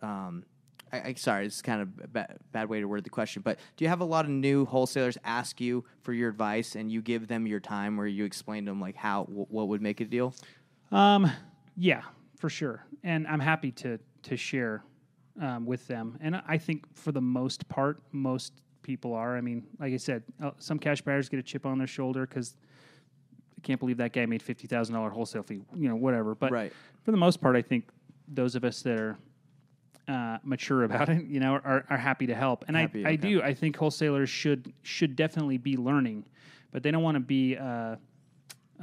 Um, I, I sorry, it's kind of a bad, way to word the question, but do you have a lot of new wholesalers ask you for your advice, and you give them your time, where you explain to them like how wh- what would make a deal? Um, yeah, for sure, and I'm happy to to share um, with them. And I think for the most part, most people are. I mean, like I said, uh, some cash buyers get a chip on their shoulder because I can't believe that guy made fifty thousand dollar wholesale fee. You know, whatever. But Right. for the most part, I think those of us that are uh, mature about it, you know, are, are happy to help. And Happy, I, I do. I think wholesalers should should definitely be learning, but they don't want to be uh,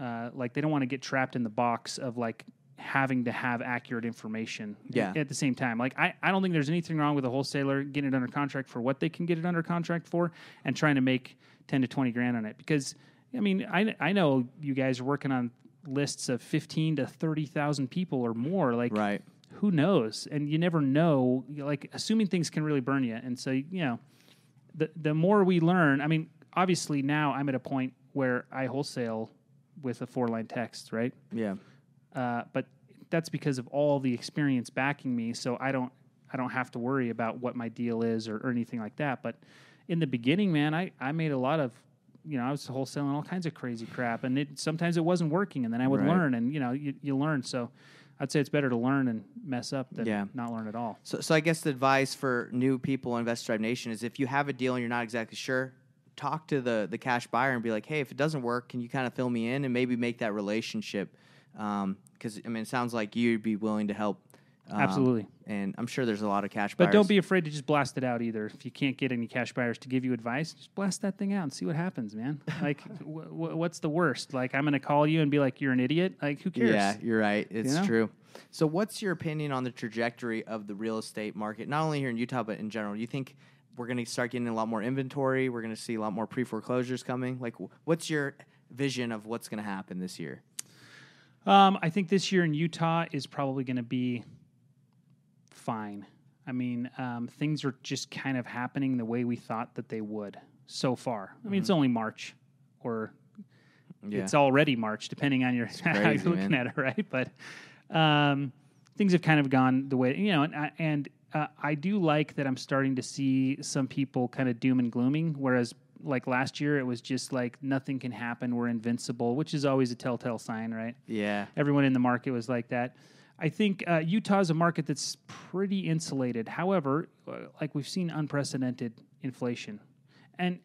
uh, like they don't want to get trapped in the box of like having to have accurate information Yeah. at the same time. Like I, I don't think there's anything wrong with a wholesaler getting it under contract for what they can get it under contract for and trying to make 10 to 20 grand on it. Because i mean i, I know you guys are working on lists of 15 to 30,000 people or more. Like Right. who knows? And you never know. Like assuming things can really burn you. And so you know the the more we learn i mean obviously now i'm at a point where i wholesale with a four line text right? Yeah. Uh, but that's because of all the experience backing me so i don't i don't have to worry about what my deal is or, or anything like that but in the beginning man i i made a lot of you know i was wholesaling all kinds of crazy crap and it sometimes it wasn't working and then i would Right. learn and you know you, you learn so i'd say it's better to learn and mess up than Yeah. not learn at all So, so I guess the advice for new people in Invest Drive Nation is if you have a deal and you're not exactly sure, talk to the the cash buyer and be like, hey, if it doesn't work, can you kind of fill me in and maybe make that relationship? Because I mean, it sounds like you'd be willing to help. um, Absolutely. And I'm sure there's a lot of cash buyers. But don't be afraid to just blast it out either. If you can't get any cash buyers to give you advice, just blast that thing out and see what happens, man. Like, w- w- what's the worst? Like, I'm going to call you and be like, "You're an idiot." Like, who cares? Yeah, you're right. It's know? true. So, what's your opinion on the trajectory of the real estate market, not only here in Utah but in general? Do you think we're going to start getting a lot more inventory? We're going to see a lot more pre foreclosures coming. Like, wh- what's your vision of what's going to happen this year? Um, I think this year in Utah is probably going to be fine. I mean, um, things are just kind of happening the way we thought that they would so far. I mean, it's only March, or Mm-hmm. Yeah. it's already March, depending on your how you're looking man. at it, right? But um, things have kind of gone the way you know, and, and uh, I do like that I'm starting to see some people kind of doom and glooming, whereas like last year it was just like nothing can happen, we're invincible, which is always a telltale sign, right? yeah. Everyone in the market was like that. I think uh, Utah is a market that's pretty insulated. However, uh, like we've seen unprecedented inflation, and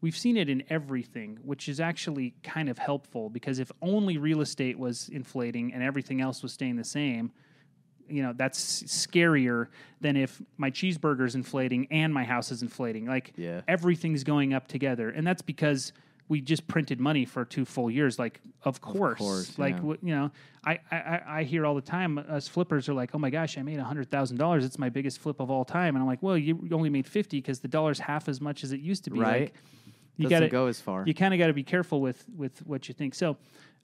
we've seen it in everything, which is actually kind of helpful because if only real estate was inflating and everything else was staying the same, you know that's scarier than if my cheeseburger's inflating and my house is inflating. Like Yeah. everything's going up together, and that's because we just printed money for two full years. Like, of course, course, like yeah. what you know, I, I I- I hear all the time us flippers are like, oh my gosh, I made hundred thousand dollars. It's my biggest flip of all time, and I'm like, well, you only made fifty because the dollar's half as much as it used to be. Right. Like, you got to go as far. you kind of got to be careful with with what you think. So,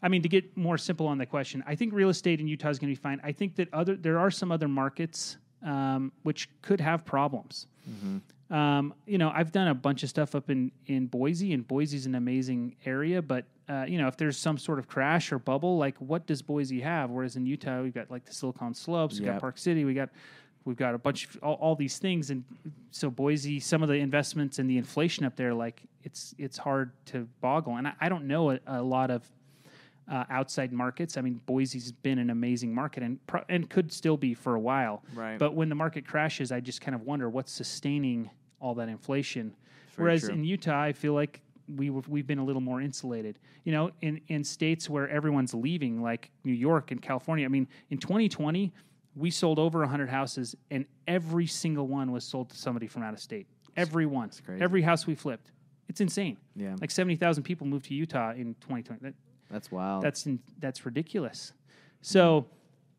I mean, to get more simple on the question, I think real estate in Utah is going to be fine. I think that other there are some other markets um, which could have problems. Um, you know, I've done a bunch of stuff up in in Boise, and Boise's an amazing area. But uh, you know, if there's some sort of crash or bubble, like what does Boise have? Whereas in Utah, we've got like the Silicon Slopes, we got Yep. Park City, we got we've got a bunch of all, all these things, and so Boise, some of the investments and the inflation up there, like it's it's hard to boggle. And I, I don't know a, a lot of uh, outside markets. I mean, Boise's been an amazing market and pro- and could still be for a while. Right. But when the market crashes, I just kind of wonder what's sustaining all that inflation. Whereas true. in Utah, I feel like we we've been a little more insulated. You know, in in states where everyone's leaving, like New York and California. I mean, in 2020, we sold over 100 houses, and every single one was sold to somebody from out of state. Every one. crazy. Every house we flipped. It's insane. Yeah. Like 70,000 people moved to Utah in 2020. That, That's wild. that's in, that's ridiculous. So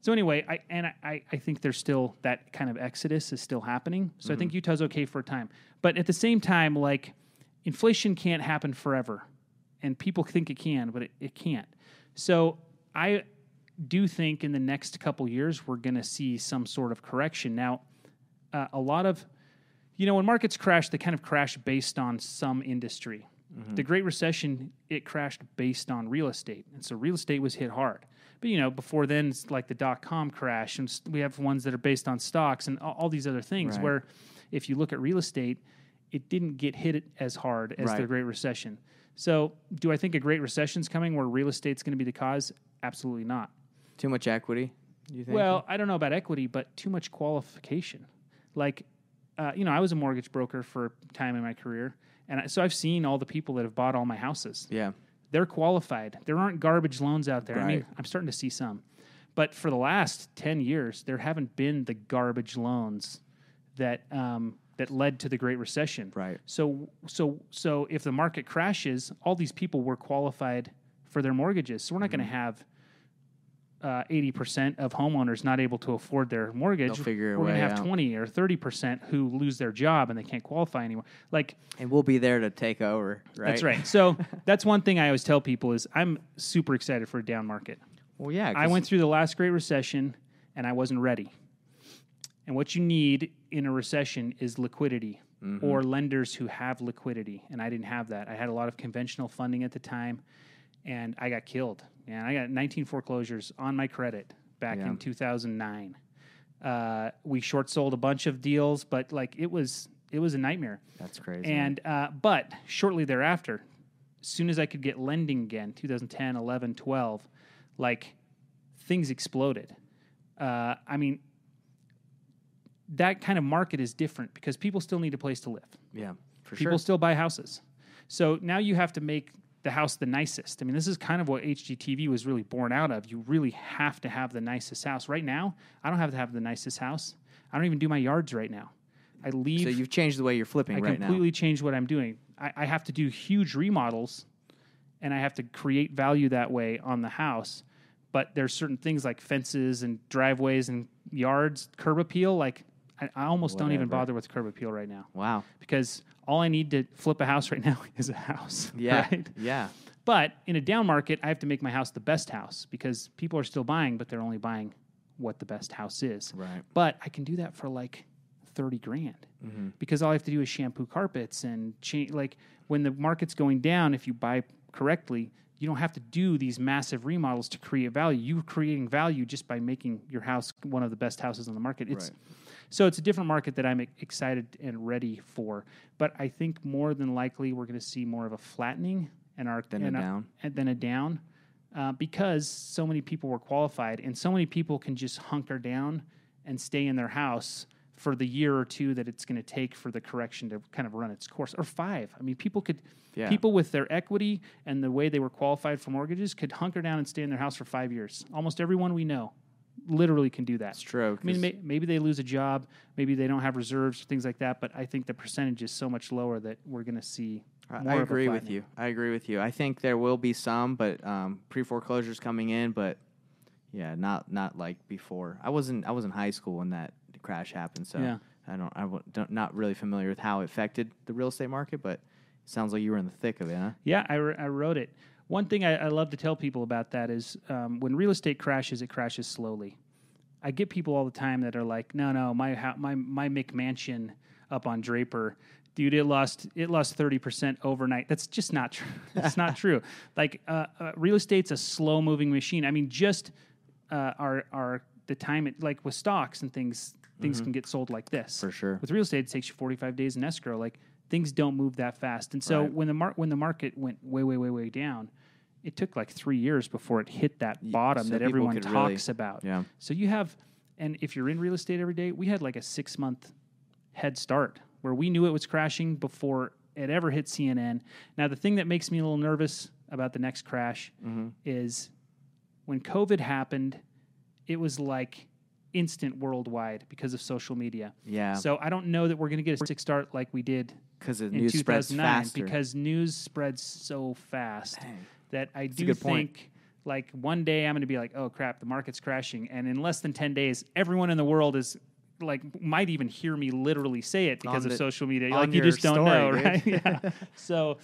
so anyway, I and I, I think there's still that kind of exodus is still happening. So I think mm-hmm. Utah's okay for a time. But at the same time, like inflation can't happen forever. And people think it can, but it, it can't. So I do think in the next couple years we're gonna see some sort of correction. Now, uh, a lot of you know when markets crash they kind of crash based on some industry. The great recession it crashed based on real estate and so real estate was hit hard. But you know before then it's like the dot-com crash and we have ones that are based on stocks and all, all these other things Right. where if you look at real estate it didn't get hit as hard as the great recession. So do i think a great recession's coming where real estate's going to be the cause? Absolutely not Too much equity. You think? well, I don't know about equity, but too much qualification. Like, uh, you know, I was a mortgage broker for a time in my career, and I, so I've seen all the people that have bought all my houses. yeah. They're qualified. There aren't garbage loans out there. I mean, I'm starting to see some, but for the last ten years, there haven't been the garbage loans that um, that led to the Great Recession. Right. So, so, so if the market crashes, all these people were qualified for their mortgages. So we're not going Mm-hmm. to have uh, eighty percent of homeowners not able to afford their mortgage. Figure we're going to have out. twenty or thirty percent who lose their job and they can't qualify anymore. Like And we'll be there to take over. Right. that's right. So that's one thing I always tell people is I'm super excited for a down market. Well, yeah. I went through the last Great Recession and I wasn't ready. And what you need in a recession is liquidity Mm-hmm. or lenders who have liquidity. And I didn't have that. I had a lot of conventional funding at the time and I got killed. And I got 19 foreclosures on my credit back Yeah. in 2009. Uh, we short sold a bunch of deals, but like it was it was a nightmare. That's crazy. And uh, but shortly thereafter, as soon as I could get lending again, 2010, 11, 12, like things exploded. Uh, I mean, that kind of market is different because people still need a place to live. yeah, for People sure. People still buy houses. So now you have to make the house the nicest. I mean, this is kind of what HGTV was really born out of. You really have to have the nicest house. Right now, I don't have to have the nicest house. I don't even do my yards right now. I leave. So you've changed the way you're flipping I right now. completely changed what I'm doing. I, I have to do huge remodels, and I have to create value that way on the house. But there's certain things like fences and driveways and yards, curb appeal. Like I, I almost don't even bother with curb appeal right now Wow. because all I need to flip a house right now is a house. Yeah. Right? Yeah. But in a down market, I have to make my house the best house because people are still buying, but they're only buying what the best house is. Right. But I can do that for like 30 grand Mm-hmm. because all I have to do is shampoo carpets and change. Like when the market's going down, if you buy correctly, you don't have to do these massive remodels to create value. You're creating value just by making your house one of the best houses on the market. It's Right. So it's a different market that I'm excited and ready for. But I think more than likely we're going to see more of a flattening and our Than a and down. and then a down uh, because so many people were qualified and so many people can just hunker down and stay in their house for the year or two that it's going to take for the correction to kind of run its course or five i mean people could Yeah. people with their equity and the way they were qualified for mortgages could hunker down and stay in their house for five years almost everyone we know literally can do that It's true. I mean, may, maybe they lose a job, maybe they don't have reserves, things like that. But I think the percentage is so much lower that we're going to see. I- more I of a agree with you. I agree with you. I think there will be some, but um, pre foreclosures coming in, but yeah, not not like before. I wasn't I was in high school when that crash happened, so Yeah. I don't I w- don't not really familiar with how it affected the real estate market, but it sounds like you were in the thick of it, huh? Yeah, I, wr- I wrote it. One thing I, I love to tell people about that is um, when real estate crashes, it crashes slowly. I get people all the time that are like, no, no, my my my McMansion up on Draper, dude, it lost it lost thirty percent overnight. That's just not true. That's not true. Like uh, uh, real estate's a slow moving machine. I mean, just uh, our our the time it like with stocks and things, things can get sold like this For sure. with real estate, it takes you 45 days in escrow. Like things don't move that fast. And so Right. when the mar- when the market went way, way, way, way down, it took like three years before it hit that bottom so that everyone could really- talks about. Yeah. So you have, and if you're in real estate every day, we had like a six month head start where we knew it was crashing before it ever hit CNN. Now the thing that makes me a little nervous about the next crash Mm-hmm. is when COVID happened, it was like instant worldwide because of social media. Yeah. So I don't know that we're going to get a six start like we did Because in news spreads 2009 faster. because news spreads so fast that I a do good point. think like one day I'm going to be like, oh crap, the market's crashing, and in less than ten days, everyone in the world is like might even hear me literally say it because On of the- social media. Like you just don't story, know, right? yeah. So.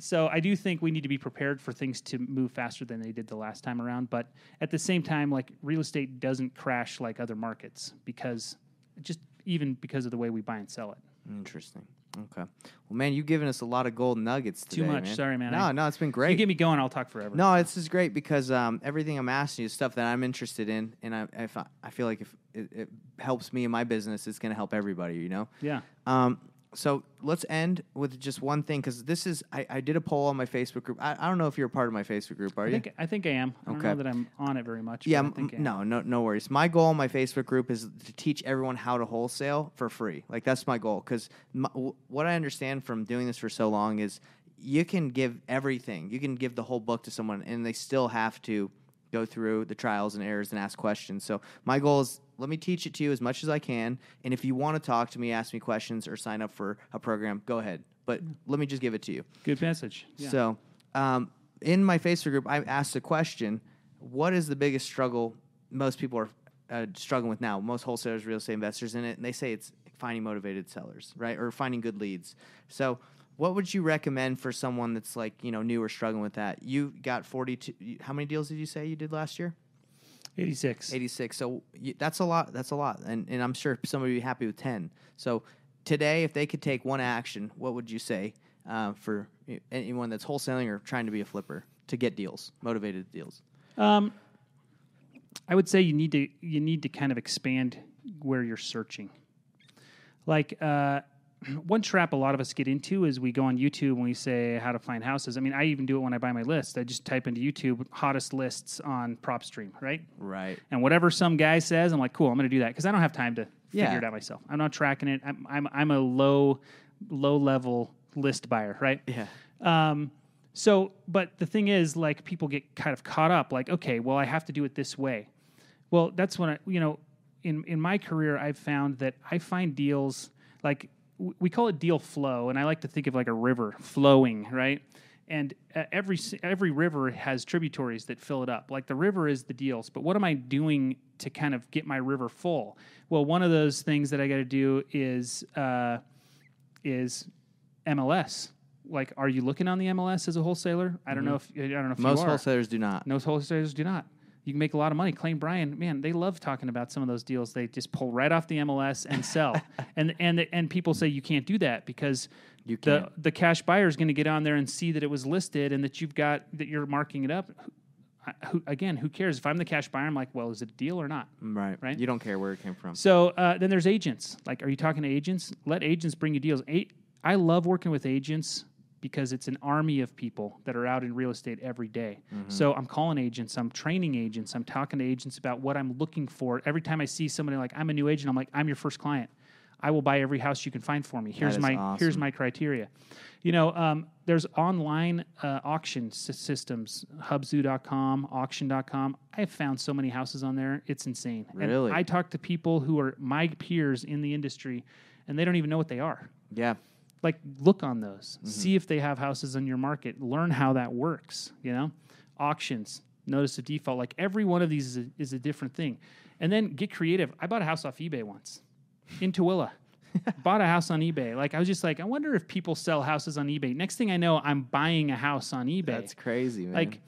So I do think we need to be prepared for things to move faster than they did the last time around, but at the same time, like real estate doesn't crash like other markets because just even because of the way we buy and sell it. Interesting. Okay. Well, man, you've given us a lot of gold nuggets today. Too much. Man. Sorry, man. No, I- no, it's been great. You get me going, I'll talk forever. No, this is great because um, everything I'm asking you is stuff that I'm interested in, and I, if I, I feel like if it, it helps me in my business, it's going to help everybody. You know. Yeah. Um, so let's end with just one thing because this is I, I did a poll on my Facebook group. I, I don't know if you're a part of my Facebook group. Are I you? I think I am. I don't Okay. know that I'm on it very much. Yeah, but I m- think I am. no, no, no worries. My goal on my Facebook group is to teach everyone how to wholesale for free. Like that's my goal because what I understand from doing this for so long is you can give everything. You can give the whole book to someone, and they still have to go through the trials and errors and ask questions. So my goal is let me teach it to you as much as I can, and if you want to talk to me, ask me questions, or sign up for a program, go ahead. But let me just give it to you. Good message. Yeah. So, um, in my Facebook group, I asked a question: What is the biggest struggle most people are uh, struggling with now? Most wholesalers, real estate investors in it, and they say it's finding motivated sellers, right, or finding good leads. So, what would you recommend for someone that's like you know new or struggling with that? You got forty-two. How many deals did you say you did last year? 86. 86. So y- that's a lot. That's a lot. And, and I'm sure somebody would be happy with 10. So today, if they could take one action, what would you say uh, for anyone that's wholesaling or trying to be a flipper to get deals, motivated deals? Um, I would say you need to you need to kind of expand where you're searching. Like uh, one trap a lot of us get into is we go on YouTube and we say how to find houses. I mean, I even do it when I buy my list. I just type into YouTube hottest lists on PropStream, right? Right. And whatever some guy says, I'm like, cool, I'm going to do that because I don't have time to Yeah. figure it out myself. I'm not tracking it. I'm I'm, I'm a low low level list buyer, right? Yeah. Um, so, but the thing is, like, people get kind of caught up. Like, okay, well, I have to do it this way. Well, that's when I, you know, in in my career, I've found that I find deals like we call it deal flow, and I like to think of like a river flowing, right? And uh, every every river has tributaries that fill it up. Like the river is the deals, but what am I doing to kind of get my river full? Well, one of those things that I got to do is uh, is MLS. Like, are you looking on the MLS as a wholesaler? I don't know if I don't know if Most you are. wholesalers do not. Most wholesalers do not. You can make a lot of money. Claim Brian, man, they love talking about some of those deals. They just pull right off the MLS and sell. and and and people say you can't do that because You the the cash buyer is going to get on there and see that it was listed and that you've got that you're marking it up. Who, who, again, who cares? If I'm the cash buyer, I'm like, well, is it a deal or not? Right. Right. You don't care where it came from. So uh, then there's agents. Like, are you talking to agents? Let agents bring you deals. A- I love working with agents because it's an army of people that are out in real estate every day. So I'm calling agents, I'm training agents, I'm talking to agents about what I'm looking for. Every time I see somebody like I'm a new agent, I'm like, I'm your first client. I will buy every house you can find for me. Here's my here's my criteria. You know, um, there's online uh, auction s- systems, Hubzu.com, Auction.com. I have found so many houses on there; it's insane. And Really? I talk to people who are my peers in the industry, and they don't even know what they are. Yeah. Like, look on those, Mm-hmm. see if they have houses in your market, learn how that works. You know, auctions, notice of default. Like every one of these is a, is a different thing, and then get creative. I bought a house off eBay once in Tooele. bought a house on eBay. Like I was just like, I wonder if people sell houses on eBay. Next thing I know, I'm buying a house on eBay. That's crazy, man. like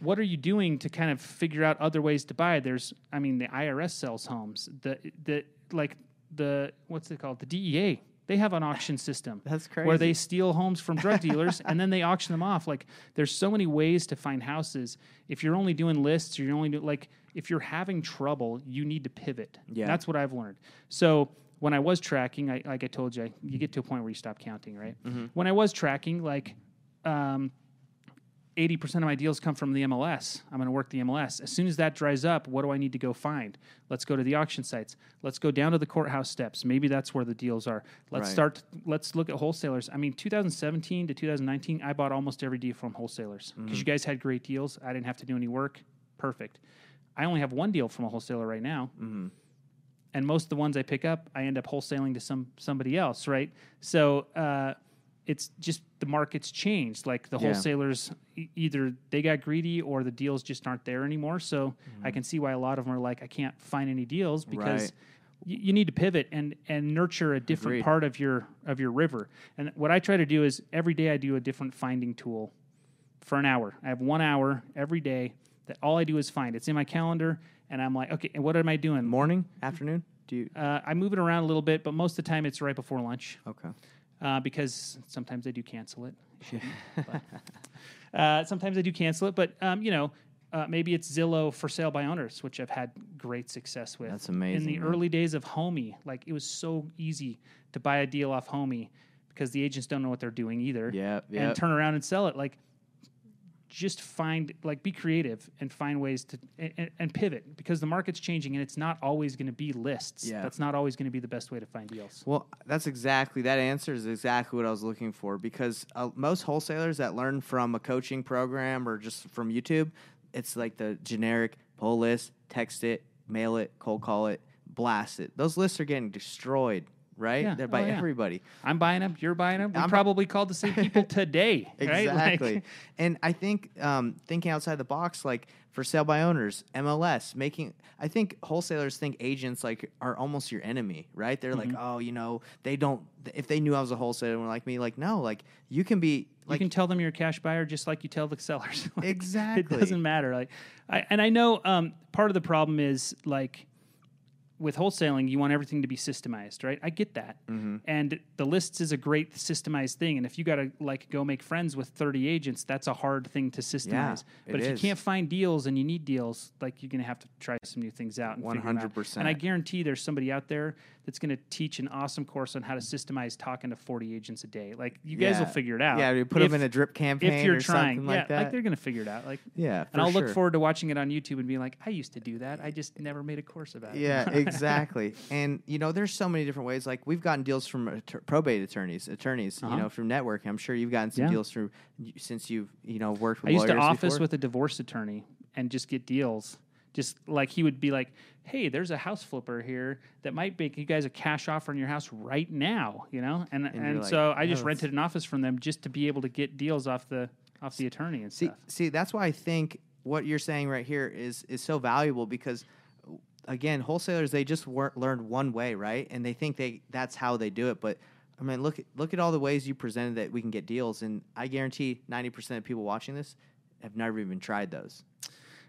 what are you doing to kind of figure out other ways to buy? There's, I mean, the IRS sells homes. The the like the what's it called? The DEA. They have an auction system. That's crazy. Where they steal homes from drug dealers and then they auction them off. Like there's so many ways to find houses. If you're only doing lists or you're only do, like if you're having trouble, you need to pivot. Yeah. That's what I've learned. So when I was tracking, I, like I told you, you get to a point where you stop counting, right? Mm-hmm. When I was tracking, like um, 80% of my deals come from the MLS. I'm going to work the MLS. As soon as that dries up, what do I need to go find? Let's go to the auction sites. Let's go down to the courthouse steps. Maybe that's where the deals are. Let's Right. start let's look at wholesalers. I mean, 2017 to 2019, I bought almost every deal from wholesalers because Mm-hmm. you guys had great deals. I didn't have to do any work. Perfect. I only have one deal from a wholesaler right now Mm-hmm. and most of the ones I pick up, I end up wholesaling to some somebody else, right? So uh, it's just the market's changed. Like the Yeah. wholesalers, e- either they got greedy or the deals just aren't there anymore. So I can see why a lot of them are like, I can't find any deals because. Right. y- You need to pivot and, and nurture a different Agreed. part of your of your river. And what I try to do is every day I do a different finding tool for an hour. I have one hour every day that all I do is find. It's in my calendar, and I'm like, okay, and what am I doing? Morning, afternoon? Do you? Uh, I move it around a little bit, but most of the time it's right before lunch Okay. Uh, because sometimes I do cancel it. But, uh, sometimes I do cancel it, but um, you know, uh, maybe it's Zillow for sale by owners, which I've had great success with. That's amazing. In the man. early days of Homie, like it was so easy to buy a deal off Homie because the agents don't know what they're doing either. Yeah, Yep, and turn around and sell it. Like, just find like be creative and find ways to and, and pivot because the market's changing and it's not always going to be lists. Yeah. That's not always going to be the best way to find deals. Well, that's exactly that answer is exactly what I was looking for because uh, most wholesalers that learn from a coaching program or just from YouTube, it's like the generic pull list, text it, mail it, cold call it, blast it. Those lists are getting destroyed, right? Yeah. They're by Oh, yeah. everybody. I'm buying them. You're buying them. We I'm- probably called the same people today. right? Exactly. Like, and I think um, thinking outside the box, like for sale by owners, MLS, making, I think wholesalers think agents like are almost your enemy, right? They're Mm-hmm. like, oh, you know, they don't, if they knew I was a wholesaler and like me, like, no, like you can be, you can tell them you're a cash buyer just like you tell the sellers. Like, Exactly. It doesn't matter. Like, I, and I know um, part of the problem is like with wholesaling, you want everything to be systemized, right? I get that. Mm-hmm. And the lists is a great systemized thing. And if you got to like go make friends with 30 agents, that's a hard thing to systemize. it but if is. you can't find deals and you need deals, like you're going to have to try some new things out. And out. 100%. And I guarantee there's somebody out there that's going to teach an awesome course on how to systemize talking to 40 agents a day. Like you guys will figure it out. Yeah, you put them in a drip campaign if you're or trying, something yeah, like that. they're going to figure it out. Like, yeah, and I'll for look forward to watching it on YouTube and being like, I used to do that. I just never made a course about it. Yeah, exactly. and you know, there's so many different ways. Like we've gotten deals from att- probate attorneys, attorneys. Uh-huh. You know, from networking. I'm sure you've gotten some Yeah. deals through since you've you know worked with I used to office before. with a divorce attorney and just get deals. Just like he would be like, "Hey, there's a house flipper here that might make you guys a cash offer on your house right now," you know. And you're and, like, so I just "Oh, rented an office from them just to be able to get deals off the off the attorney and See, stuff. see, that's why I think what you're saying right here is is so valuable because again, wholesalers they just wor- learned one way, right? And they think they that's how they do it, but I mean, look at look at all the ways you presented that we can get deals, and I guarantee 90% of people watching this have never even tried those.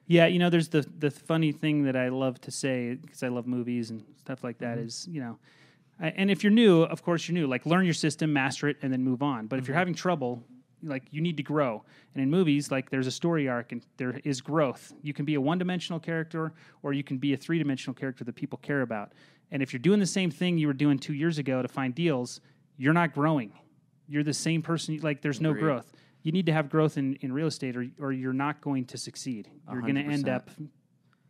Yeah, you know, there's the the funny thing that I love to say because I love movies and stuff like that mm-hmm. is, you know, I, and if you're new, of course you're new. Like learn your system, master it, and then move on. But if you're mm-hmm. having trouble, like you need to grow. And in movies, like there's a story arc and there is growth. You can be a one-dimensional character or you can be a three-dimensional character that people care about. And if you're doing the same thing you were doing two years ago to find deals, you're not growing. You're the same person. Like there's no Agreed. growth. You need to have growth in, in real estate, or or you're not going to succeed. You're going to end up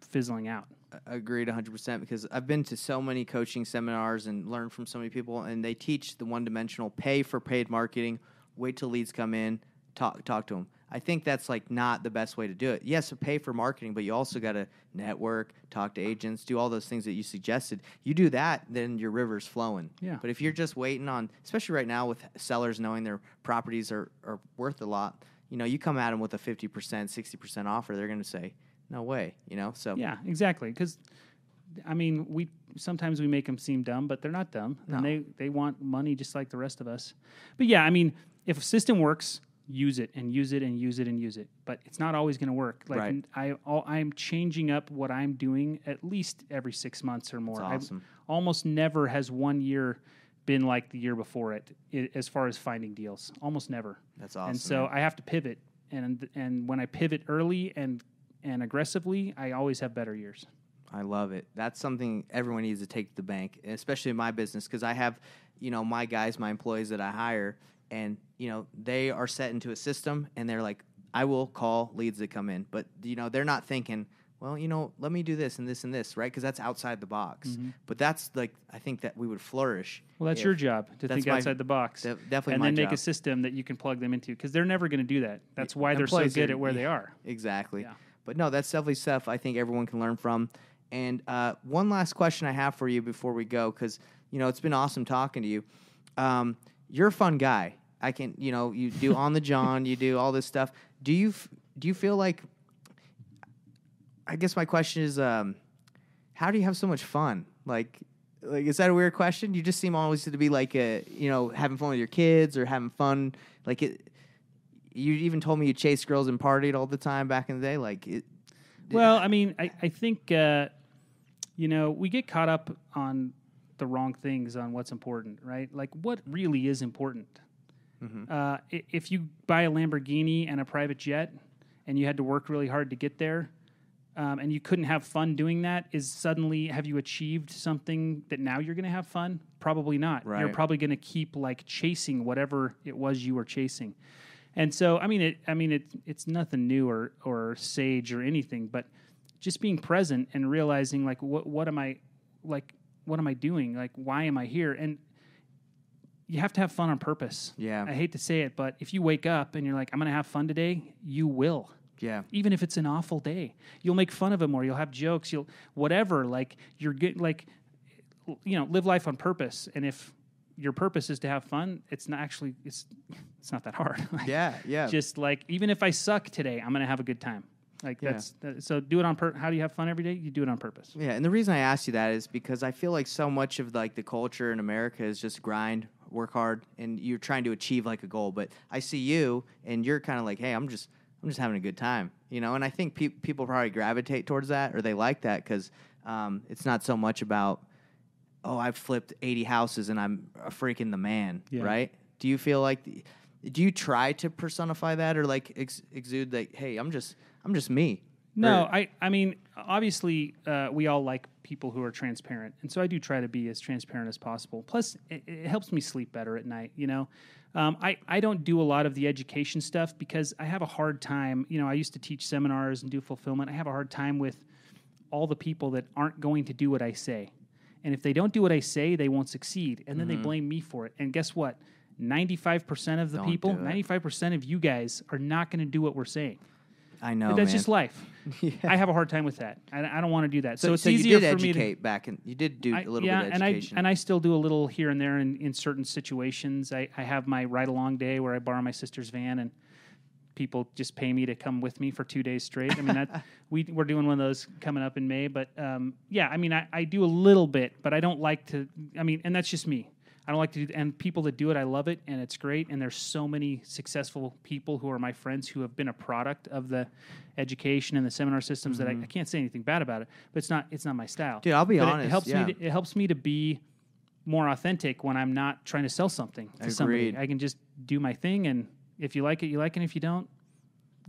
fizzling out. Agreed 100% because I've been to so many coaching seminars and learned from so many people, and they teach the one dimensional pay for paid marketing, wait till leads come in, talk, talk to them. I think that's like not the best way to do it. Yes, pay for marketing, but you also got to network, talk to agents, do all those things that you suggested. You do that, then your river's flowing. Yeah. But if you're just waiting on, especially right now with sellers knowing their properties are, are worth a lot, you know, you come at them with a 50%, 60% offer, they're going to say, no way, you know? So, Yeah, exactly. Because I mean, we sometimes we make them seem dumb, but they're not dumb, No. and they they want money just like the rest of us. But yeah, I mean, if a system works, use it and use it and use it and use it. But it's not always going to work. Like Right. I, all, I'm changing up what I'm doing at least every six months or more. That's I've- awesome. almost never has one year been like the year before it, i as far as finding deals. Almost never. That's awesome. and so. I have to pivot, and and when I pivot early and and aggressively, I always have better years. I love it. That's something everyone needs to take to the bank, especially in my business, because I have, you know, my guys, my employees that I hire, and you know, they are set into a system, and they're like, I will call leads that come in, but you know, they're not thinking, well, you know, let me do this and this and this, right? Because that's outside the box. But that's like, I think that we would flourish. Well, that's your job to think my- outside the box, de- definitely and then make a system that you can plug them into because they're never going to do that. That's why they're so good at where they are. Exactly. Yeah. But no, that's definitely stuff I think everyone can learn from. And uh, one last question I have for you before we go, because you know it's been awesome talking to you. Um, you're a fun guy. I can, you know, you do on the John, you do all this stuff. Do you do you feel like? I guess my question is, um, how do you have so much fun? Like, like is that a weird question? You just seem always to be like, a, you know, having fun with your kids or having fun. Like it, you even told me you chased girls and partied all the time back in the day. Like, it, Well, I mean, I, I think, uh, you know, we get caught up on the wrong things on what's important, right? Like, what really is important? Mm-hmm. Uh, if you buy a Lamborghini and a private jet and you had to work really hard to get there, um, and you couldn't have fun doing that, is suddenly have you achieved something that now you're going to have fun? Probably not. You're probably going to keep like chasing whatever it was you were chasing. And so, I mean, it. I mean, it. It's nothing new or or sage or anything, but just being present and realizing like what what am I like what am I doing like why am I here and you have to have fun on purpose. Yeah. I hate to say it, but if you wake up and you're like I'm going to have fun today, you will. yeah, Even if it's an awful day, you'll make fun of it more. You'll have jokes. You'll whatever. Like you're good. Like you know, live life on purpose. And if your purpose is to have fun, it's not actually it's it's not that hard. Like, yeah, yeah. just like even if I suck today, I'm gonna have a good time. Like Yeah. that's that, so do it on pur- how do you have fun every day? You do it on purpose. Yeah, and the reason I asked you that is because I feel like so much of like the culture in America is just grind, work hard, and you're trying to achieve like a goal. But I see you, and you're kind of like, hey, I'm just, I'm just having a good time, you know. And I think pe- people probably gravitate towards that, or they like that because um, it's not so much about, oh, I've flipped 80 houses and I'm a freaking the man, Yeah. right? Do you feel like, do you try to personify that or like ex- exude like, hey, I'm just, I'm just me? No, Or- I I mean obviously uh, we all like people who are transparent, and so I do try to be as transparent as possible. Plus, it, it helps me sleep better at night. You know, um, I I don't do a lot of the education stuff because I have a hard time. You know, I used to teach seminars and do fulfillment. I have a hard time with all the people that aren't going to do what I say. And if they don't do what I say, they won't succeed. And then they blame me for it. And guess what? 95% of the Don't people, do it. 95% of you guys are not going to do what we're saying. I know, That's man. just life. Yeah. I have a hard time with that. I, I don't want to do that. So, So, it's so easier you did for me to educate back, and you did do I- a little yeah, bit of and I education. and I still do a little here and there in, in certain situations. I, I have my ride along day where I borrow my sister's van and people just pay me to come with me for two days straight. I mean, that, we we're doing one of those coming up in May, but um, yeah, I mean, I, I do a little bit, but I don't like to. I mean, and that's just me. I don't like to do, and people that do it, I love it, and it's great. And there's so many successful people who are my friends who have been a product of the education and the seminar systems that I, mm-hmm. I can't say anything bad about it, but it's not it's not my style. Dude, I'll be But honest, It helps yeah. me. To, it helps me to be more authentic when I'm not trying to sell something to somebody. Agreed. I can just do my thing, and if you like it, you like it. And if you don't,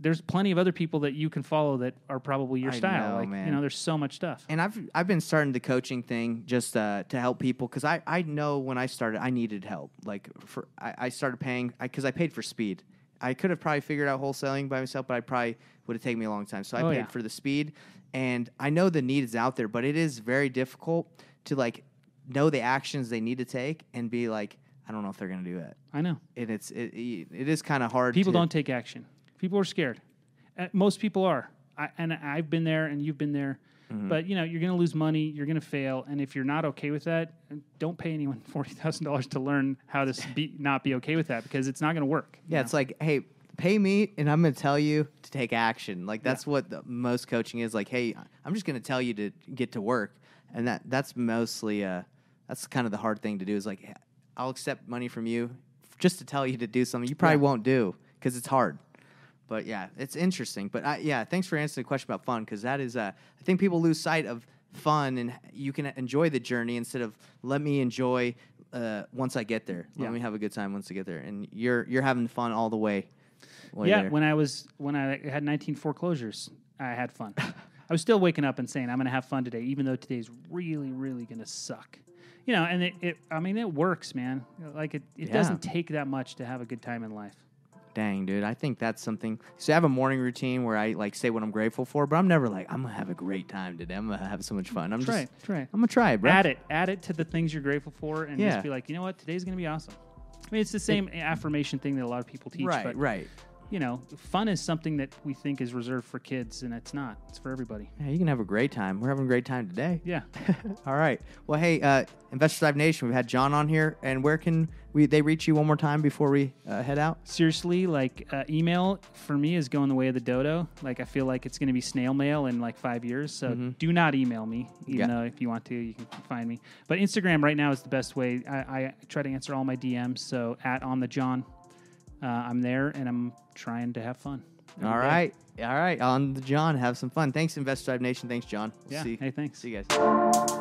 there's plenty of other people that you can follow that are probably your I style. know, like man. you know, there's so much stuff. and I've I've been starting the coaching thing just uh, to help people because I, I know when I started I needed help. Like for I, I started paying because I, paid for speed. I could have probably figured out wholesaling by myself, but I probably would have taken me a long time. So I Oh, paid yeah. for the speed, and I know the need is out there, but it is very difficult to like know the actions they need to take and be like, I don't know if they're gonna do it. I know And it's it, it is kind of hard. people to, don't take action. People are scared. Uh, most people are, I, and I've been there, and you've been there. Mm-hmm. But you know, you're going to lose money. You're going to fail, and if you're not okay with that, don't pay anyone forty thousand dollars to learn how to be not be okay with that because it's not going to work. you Yeah, know? it's like, hey, pay me, and I'm going to tell you to take action. Like that's what the, most coaching is. Like, hey, I'm just going to tell you to get to work, and that that's mostly uh, that's kind of the hard thing to do. Is like, I'll accept money from you just to tell you to do something you probably Yeah. won't do. because it's hard. But yeah, it's interesting. But I, yeah, thanks for answering the question about fun because that is, uh, I think people lose sight of fun and you can enjoy the journey instead of let me enjoy uh, once I get there. Let Yeah. me have a good time once I get there. And you're you're having fun all the way. yeah, there. when I was when I had 19 foreclosures, I had fun. I was still waking up and saying I'm going to have fun today, even though today's really, really going to suck. You know, and it, it, I mean, it works, man. Like it, it Yeah. doesn't take that much to have a good time in life. Dang, dude, I think that's something. So I have a morning routine where I like say what I'm grateful for, but I'm never like I'm gonna have a great time today. I'm gonna have so much fun. I'm Try just try. I'm gonna try it, bro. Add it, add it to the things you're grateful for, and Yeah. just be like, you know what, today's going to be awesome. I mean, it's the same affirmation thing that a lot of people teach, right, but right. You know, fun is something that we think is reserved for kids, and it's not. It's for everybody. Yeah, you can have a great time. We're having a great time today. Yeah. All right. Well, hey, uh, Investor Dive Nation, we've had John on here, and where can we they reach you one more time before we uh, head out? Seriously, like uh, email for me is going the way of the dodo. Like I feel like it's going to be snail mail in like five years. So do not email me, even Yeah. though if you want to, you can find me. But Instagram right now is the best way. I, I try to answer all my DMs. So at on the John, uh, I'm there and I'm trying to have fun. All day. right. All right. On the John, have some fun. Thanks, Investor Nation. Thanks, John. We'll Yeah. See, Hey, thanks. see you guys.